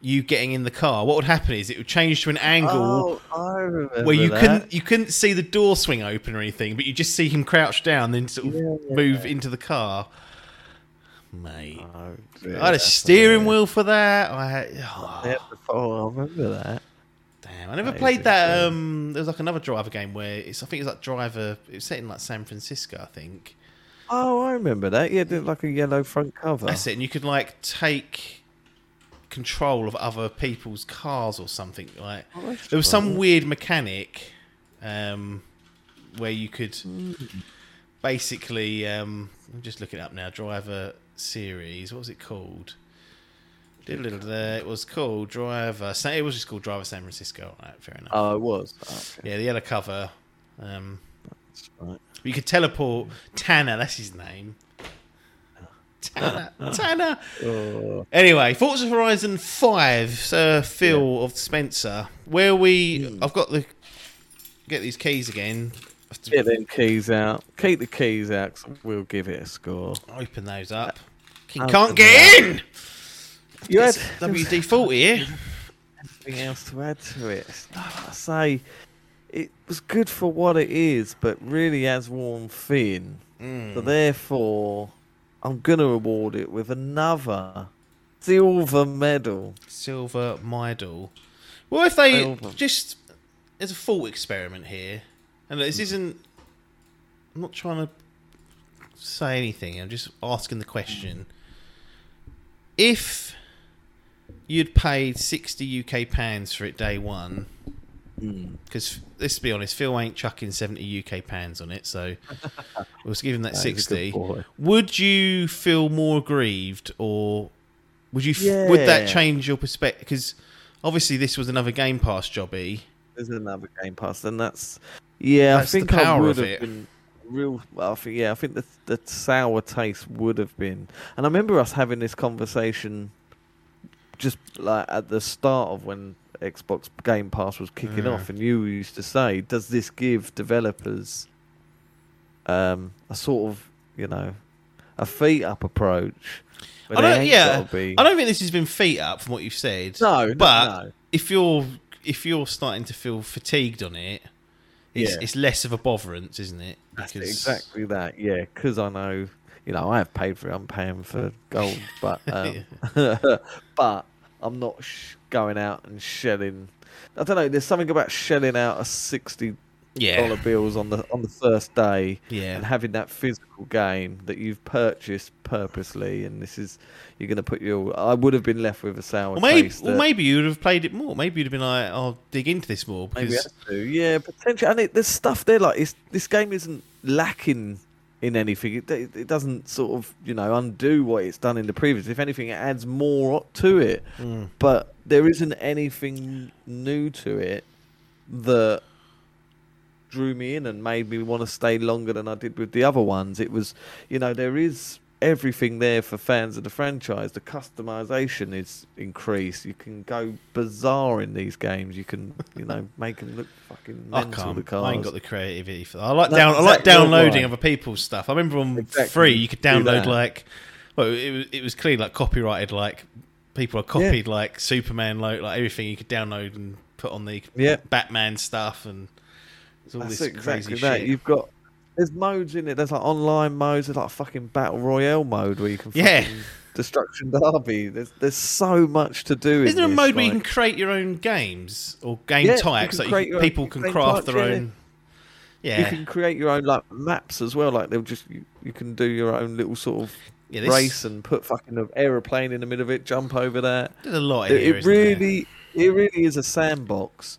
you getting in the car. What would happen is it would change to an angle Oh, where you that. couldn't you couldn't see the door swing open or anything, but you just see him crouch down, then sort of Yeah. move into the car. Mate, Oh, I had a steering wheel for that. I had, oh, Yeah, oh, I remember that. damn, I never That played that. Um, there was like another driver game where it's I think it's like Driver. It was set in like San Francisco, I think. Oh, I remember that. Yeah, it did like a yellow front cover. That's it, and you could like take control of other people's cars or something. Like Oh, there was some weird mechanic um, where you could Hmm. basically. Um, I'm just looking it up now. Driver series. What was it called? Diddle-diddle-da. It was called Driver. It was just called Driver San Francisco. All right, fair enough. Oh, it was. Oh, okay. yeah, the yellow cover. Um, That's right. you could teleport Tanner. That's his name. Tanner. Tanner. Oh, Anyway, Forza Horizon Five, Sir Phil of Spencer. Where we, Hmm. I've got the get these keys again. Get them keys out. Keep the keys out. we'll give it a score. Open those up. Open can't them get in. You had WD forty here. anything else to add to it. I say, it was good for what it is, but really has worn thin. So hmm. therefore, I'm gonna award it with another silver medal. Silver medal. Well, if they Silver. just there's a thought experiment here, and this isn't. I'm not trying to say anything. I'm just asking the question. If you'd paid 60 UK pounds for it day one, hmm. because let's be honest, Phil ain't chucking 70 UK pounds on it, so we'll give him that That is 60. Would you feel more aggrieved, or would you? f Would that change your perspective? Because obviously, this was another Game Pass jobby. There's another game pass, and that's yeah. That's I think I would have been real. Well, I think yeah. I think the the sour taste would have been, and I remember us having this conversation just like at the start of when Xbox Game Pass was kicking Yeah. off, and you used to say, "Does this give developers um, a sort of you know a feet up approach?" I don't. Yeah, I don't think this has been feet up from what you've said. No, no, but no. if you're if you're starting to feel fatigued on it, it's Yeah. it's less of a botherance, isn't it? That's exactly that. Yeah, because I know, you know, I have paid for it. I'm paying for gold, but um, but I'm not sh- going out and shelling. I don't know. There's something about shelling out a sixty Yeah. dollar bills on the on the first day Yeah. and having that physical game that you've purchased purposely, and this is you're going to put your. I would have been left with a sour Well, maybe, taste. well, that- maybe you would have played it more. Maybe you'd have been like, "I'll dig into this more." Maybe Because. Yeah, potentially. And it, there's stuff there like it's, this game isn't lacking in anything. It, it it doesn't sort of you know undo what it's done in the previous. If anything, it adds more to it. Mm. But there isn't anything new to it that drew me in and made me want to stay longer than I did with the other ones. It was, you know, there is everything there for fans of the franchise. The customization is increased. You can go bizarre in these games. You can, you know, make them look fucking I mental. can't. The cars. I ain't got the creativity for that. I like No, down. I like downloading right. other people's stuff. I remember on Exactly, free, you could download like, well, it was it was clearly like copyrighted. Like people are copied like Superman, like, like everything you could download and put on the Yeah. Batman stuff and it's all That's this exactly crazy that. shit. You've got there's modes in it. There's like online modes. There's like a fucking battle royale mode where you can Yeah. destruction derby. There's the's so much to do. Isn't in there a this, mode where you can create your own games or game Yeah, types? Like your own people can craft their own. Yeah, You can create your own like maps as well. Like they'll just you, you can do your own little sort of yeah. This, race and put fucking an aeroplane in the middle of it, jump over that. There's a lot It, here. it really, it really is a sandbox,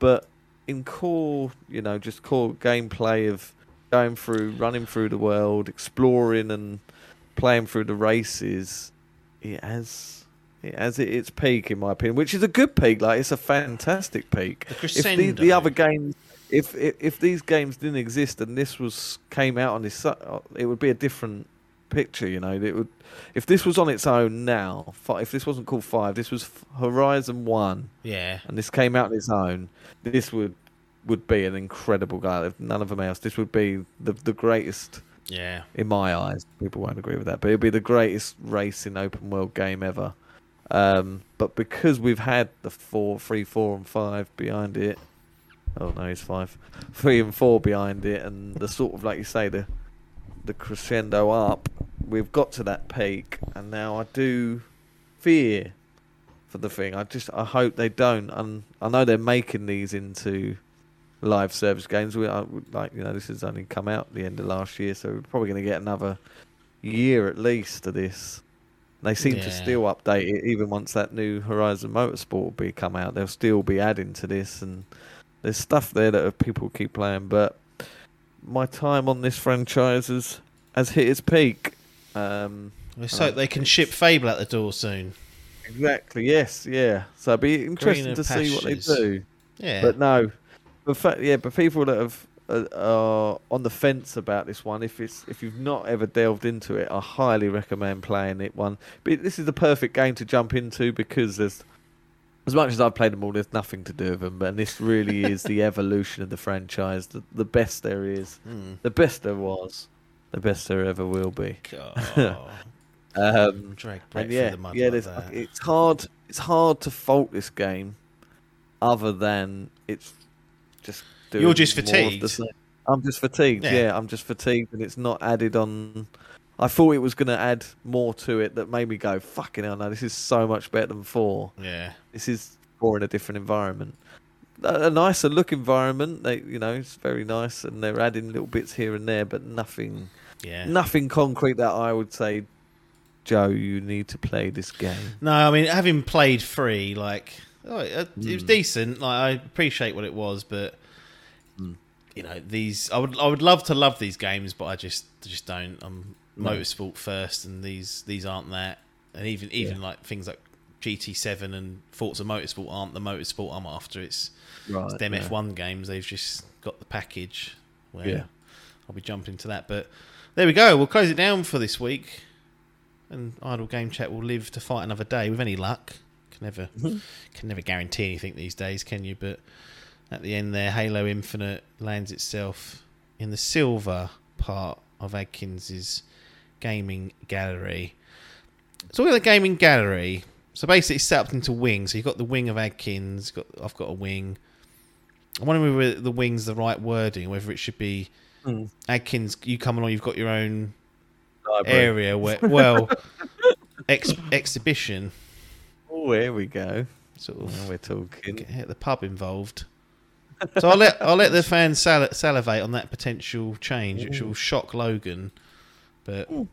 but in core, you know, just core gameplay of going through, running through the world, exploring and playing through the races, it has. It has it its peak, in my opinion, which is a good peak. Like it's a fantastic peak. The If the, the other games, if, if if these games didn't exist and this was came out on this, uh, it would be a different picture. You know, it would. If this was on its own now, if this wasn't called Five, this was Horizon One, Yeah, and this came out on its own, this would would be an incredible game. If none of them else, this would be the the greatest yeah. in my eyes. People won't agree with that, but it'd be the greatest racing open world game ever. Um, but because we've had the four, three, four, and five behind it, oh no, it's five, three and four behind it, and the sort of like you say the the crescendo up, we've got to that peak, and now I do fear for the thing. I just I hope they don't, and I know they're making these into live service games. We I, like you know this has only come out at the end of last year, so we're probably going to get another year at least to this. They seem Yeah. to still update it even once that new Horizon Motorsport will be come out. They'll still be adding to this, and there's stuff there that people keep playing. But my time on this franchise has has hit its peak. Um, Let's hope they can ship Fable out the door soon. exactly. Yes. Yeah. So it'd be interesting to see what they do. Yeah, But no, but fa- yeah, but people that have uh, are on the fence about this one, if it's if you've not ever delved into it, I highly recommend playing it. One, but this is the perfect game to jump into because there's as much as I've played them all, there's nothing to do with them. But this really is the evolution of the franchise, the, the best there is, Hmm. the best there was, the best there ever will be. God. Um, and yeah, the mud yeah, like it's hard. It's hard to fault this game, other than it's just. You're just more of the fatigued. I'm just fatigued. Yeah. Yeah. I'm just fatigued, and it's not added on. I thought it was going to add more to it that made me go, "Fucking hell, no! This is so much better than four. yeah. This is four in a different environment." A, a nicer look environment. They, you know, it's very nice, and they're adding little bits here and there, but nothing, Yeah. nothing concrete that I would say, Joe, you need to play this game. No, I mean, having played three, like, oh, it, it was decent. Like, I appreciate what it was, but Hmm. you know, these I would I would love to love these games, but I just just don't. I'm No. motorsport first, and these these aren't that. And even even like things like GT7 and Forza Motorsport aren't the motorsport I'm after. It's, Right. it's them yeah. F1 games. They've just got the package. Where Yeah. I'll be jumping to that. But there we go. We'll close it down for this week. And Idle Game Chat will live to fight another day with any luck. Can never Mm-hmm. can never guarantee anything these days, can you? But at the end there, Halo Infinite lands itself in the silver part of Adkins's gaming gallery. So we're the gaming gallery. So basically, it's set up into wings. So you've got the wing of Adkins. Got I've got a wing. I'm wondering whether the wing's the right wording, whether it should be Hmm. Adkins. You come along, you've got your own Library. area where, well, ex- exhibition, Oh, here we go. sort of Now we're talking. get the pub involved. So I'll let I'll let the fans sal- salivate on that potential change, which will shock Logan. But hmm.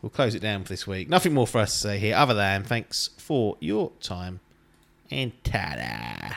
we'll close it down for this week. Nothing more for us to say here, other than thanks for your time and ta-da.